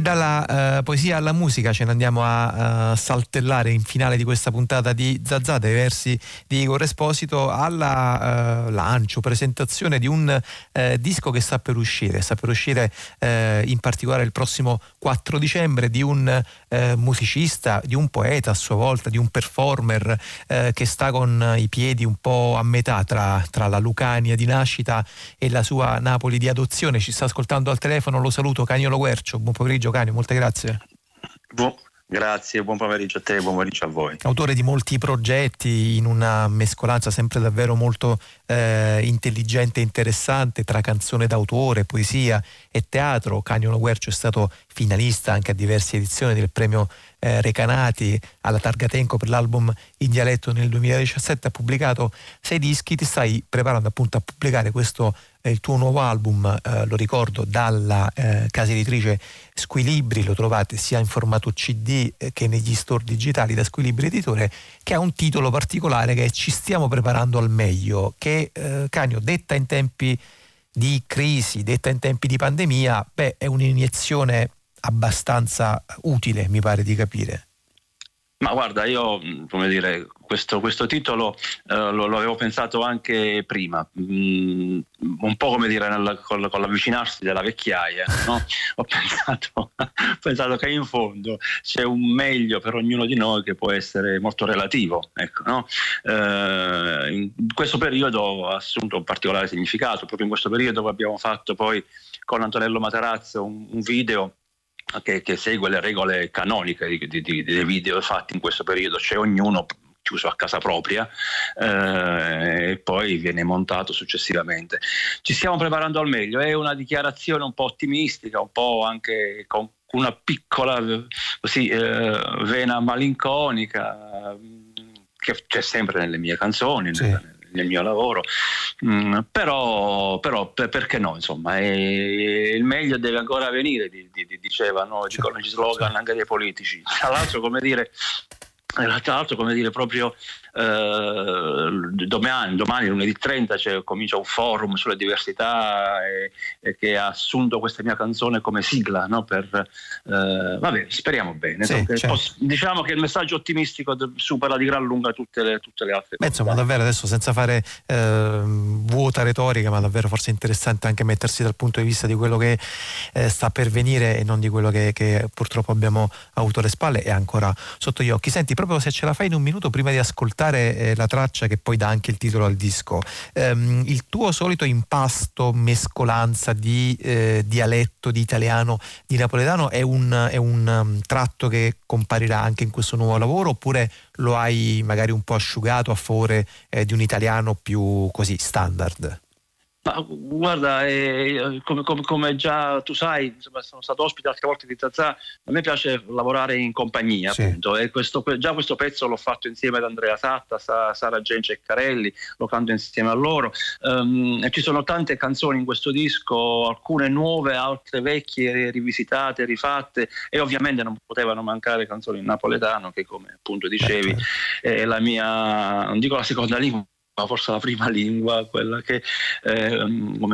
Dalla uh, poesia alla musica ce ne andiamo a uh, saltellare in finale di questa puntata di Zazà, dei versi di Igor Esposito, alla uh, lancio, presentazione di un disco che sta per uscire, sta per uscire in particolare il prossimo 4 dicembre di un musicista, di un poeta a sua volta, di un performer che sta con i piedi un po' a metà tra, tra la Lucania di nascita e la sua Napoli di adozione. Ci sta ascoltando al telefono, lo saluto, Cagnolo Guercio, buon pomeriggio pomeriggio Canio, molte grazie. Bu- Grazie, buon pomeriggio a te, buon pomeriggio a voi. Autore di molti progetti in una mescolanza sempre davvero molto eh, intelligente e interessante tra canzone d'autore, poesia e teatro. Cagnolo Guercio è stato finalista anche a diverse edizioni del premio eh, Recanati alla Targatenco per l'album in dialetto nel 2017, ha pubblicato sei dischi, ti stai preparando appunto a pubblicare questo eh, il tuo nuovo album, eh, lo ricordo, dalla eh, casa editrice Squilibri, lo trovate sia in formato CD eh, che negli store digitali da Squilibri Editore, che ha un titolo particolare che è Ci stiamo preparando al meglio, che eh, Canio, detta in tempi di crisi, detta in tempi di pandemia, beh, è un'iniezione abbastanza utile, mi pare di capire. Ma guarda, io come dire, questo, questo titolo eh, lo, lo, avevo pensato anche prima, mm, un po' come dire nel, con, con, l'avvicinarsi della vecchiaia. No? [LAUGHS] Ho, pensato, ho, pensato, che in fondo c'è un meglio per ognuno di noi che può essere molto relativo. Ecco, no? eh, in questo periodo ha assunto un particolare significato, proprio in questo periodo abbiamo fatto poi con Antonello Materazzo un, un video che, che, segue le regole canoniche dei video fatti in questo periodo, cioè ognuno chiuso a casa propria eh, e poi viene montato successivamente. Ci stiamo preparando al meglio, è una dichiarazione un po' ottimistica, un po' anche con una piccola così, eh, vena malinconica che c'è sempre nelle mie canzoni. Sì. Nel, nel mio lavoro, mm, però, però per, perché no? Insomma, è, il meglio deve ancora venire, di, di, dicevano, certo, dicono gli slogan certo. anche dei politici. Tra l'altro, come dire, tra l'altro, come dire, proprio eh, domani, domani, lunedì 30, cioè, comincia un forum sulle diversità e, e, che ha assunto questa mia canzone come sigla. No? Per, eh, vabbè, speriamo bene. Sì, certo. posso, diciamo che il messaggio ottimistico supera di gran lunga tutte le, tutte le altre Beh. Insomma, davvero adesso senza fare eh, vuota retorica, ma davvero forse interessante anche mettersi dal punto di vista di quello che eh, sta per venire e non di quello che, che purtroppo abbiamo avuto alle spalle e ancora sotto gli occhi. Senti, proprio se ce la fai in un minuto prima di ascoltare ascoltare eh, la traccia che poi dà anche il titolo al disco, ehm, il tuo solito impasto, mescolanza di eh, dialetto, di italiano, di napoletano è un, è un um, tratto che comparirà anche in questo nuovo lavoro oppure lo hai magari un po' asciugato a favore eh, di un italiano più così standard? Ma guarda, eh, come, come, come, già tu sai, insomma, sono stato ospite altre volte di Zazà, a me piace lavorare in compagnia, sì. appunto, e questo, già questo pezzo l'ho fatto insieme ad Andrea Satta, Sara Gence e Carelli, lo canto insieme a loro. Um, ci sono tante canzoni in questo disco, alcune nuove, altre vecchie, rivisitate, rifatte, e ovviamente non potevano mancare canzoni in napoletano, che come appunto dicevi, certo. è la mia, non dico la seconda lingua, forse la prima [LAUGHS] lingua, quella che, eh,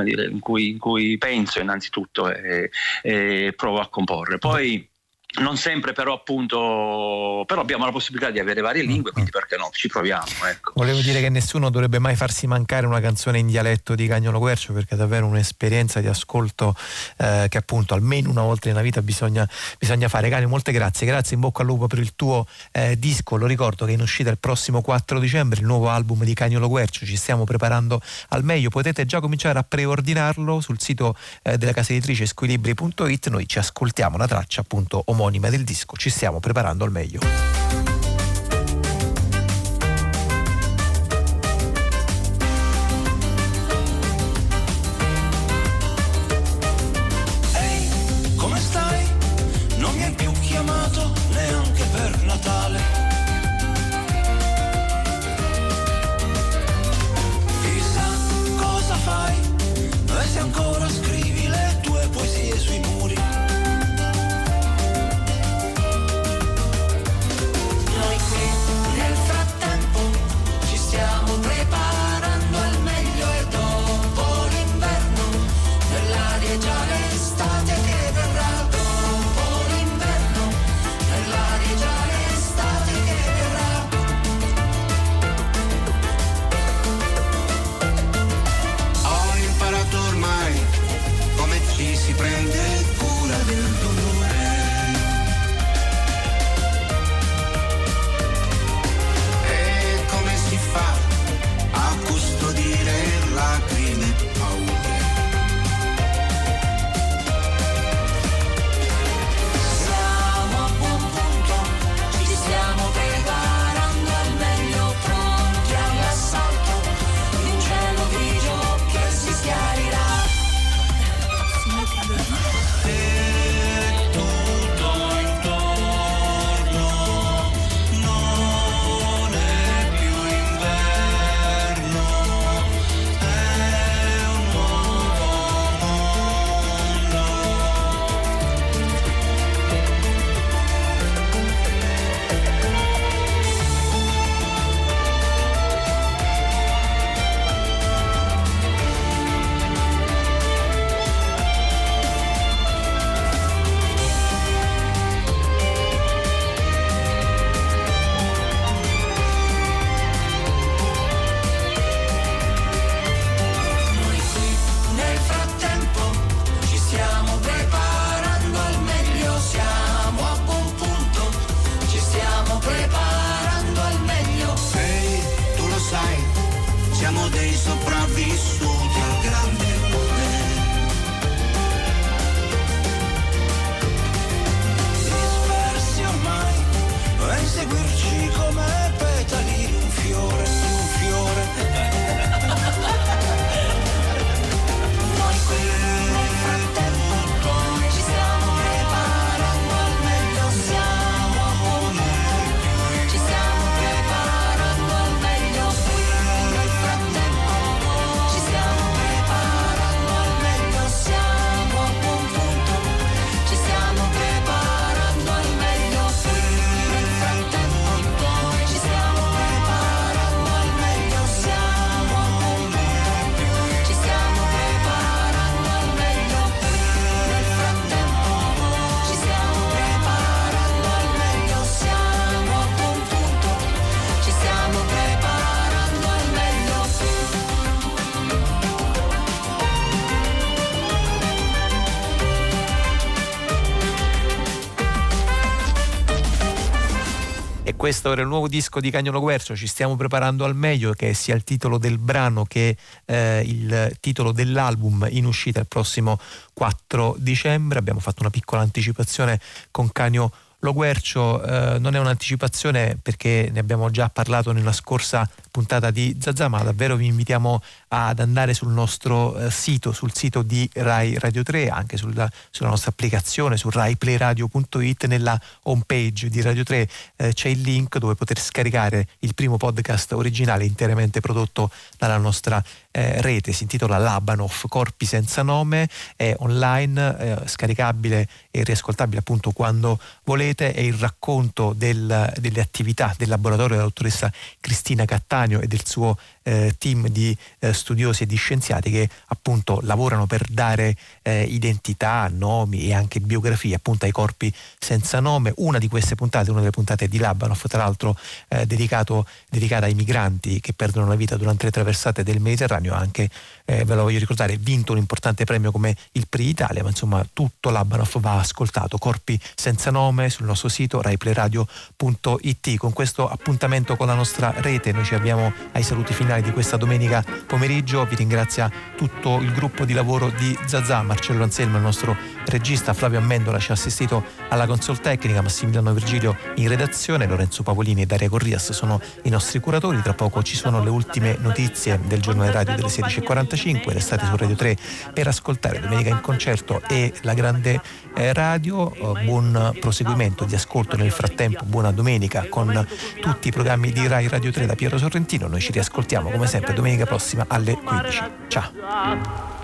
dire, in, cui, in, cui, penso innanzitutto e, e provo a comporre. Poi non sempre però appunto però abbiamo la possibilità di avere varie lingue quindi perché no? Ci proviamo ecco. volevo dire che nessuno dovrebbe mai farsi mancare una canzone in dialetto di Cagnolo Quercio perché è davvero un'esperienza di ascolto eh, che appunto almeno una volta nella vita bisogna, bisogna fare. Cagno molte grazie. Grazie in bocca al lupo per il tuo eh, disco. Lo ricordo che è in uscita il prossimo 4 dicembre il nuovo album di Cagnolo Quercio. Ci stiamo preparando al meglio. Potete già cominciare a preordinarlo sul sito eh, della casa editrice squilibri.it noi ci ascoltiamo. La traccia appunto omonima omonima del disco Ci stiamo preparando al meglio. Questo era il nuovo disco di Cagnolo Guercio, ci stiamo preparando al meglio, che sia il titolo del brano che eh, il titolo dell'album in uscita il prossimo 4 dicembre. Abbiamo fatto una piccola anticipazione con Canio lo Guercio eh, non è un'anticipazione perché ne abbiamo già parlato nella scorsa puntata di Zazà, ma davvero vi invitiamo ad andare sul nostro eh, sito, sul sito di Rai Radio 3, anche sulla, sulla nostra applicazione, su raiplayradio.it, nella homepage di Radio 3 eh, c'è il link dove poter scaricare il primo podcast originale interamente prodotto dalla nostra eh, rete, si intitola Labanov, Corpi senza nome, è online, eh, scaricabile e riascoltabile appunto quando volete, è il racconto del, delle attività del laboratorio della dottoressa Cristina Cattaneo e del suo eh, team di eh, studiosi e di scienziati che appunto lavorano per dare eh, identità, nomi e anche biografie appunto ai corpi senza nome. Una di queste puntate, una delle puntate di Labanov, tra l'altro eh, dedicato, dedicata ai migranti che perdono la vita durante le traversate del Mediterraneo, anche, eh, ve lo voglio ricordare, vinto un importante premio come il PRI Italia, ma insomma tutto Labanov va ascoltato, corpi senza nome sul nostro sito raiplayradio.it. Con questo appuntamento con la nostra rete noi ci avviamo ai saluti finali di questa domenica pomeriggio. Vi ringrazia tutto il gruppo di lavoro di Zazà, Marcello Anselmo, il nostro regista, Flavio Ammendola ci ha assistito alla console tecnica, Massimiliano Virgilio in redazione, Lorenzo Pavolini e Daria Corrias sono i nostri curatori. Tra poco ci sono le ultime notizie del giornale radio delle 16.45. Restate su Radio 3 per ascoltare Domenica in concerto e la grande eh, radio. Eh, buon proseguimento di ascolto nel frattempo, buona domenica con tutti i programmi di Rai Radio 3 da Piero Sorrentino. Noi ci riascoltiamo come sempre domenica prossima alle 15. Ciao!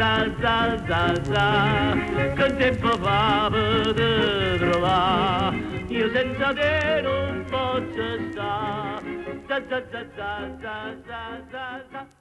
za za za za che tempo fa per trovare io senza te non posso stare za za za za za za za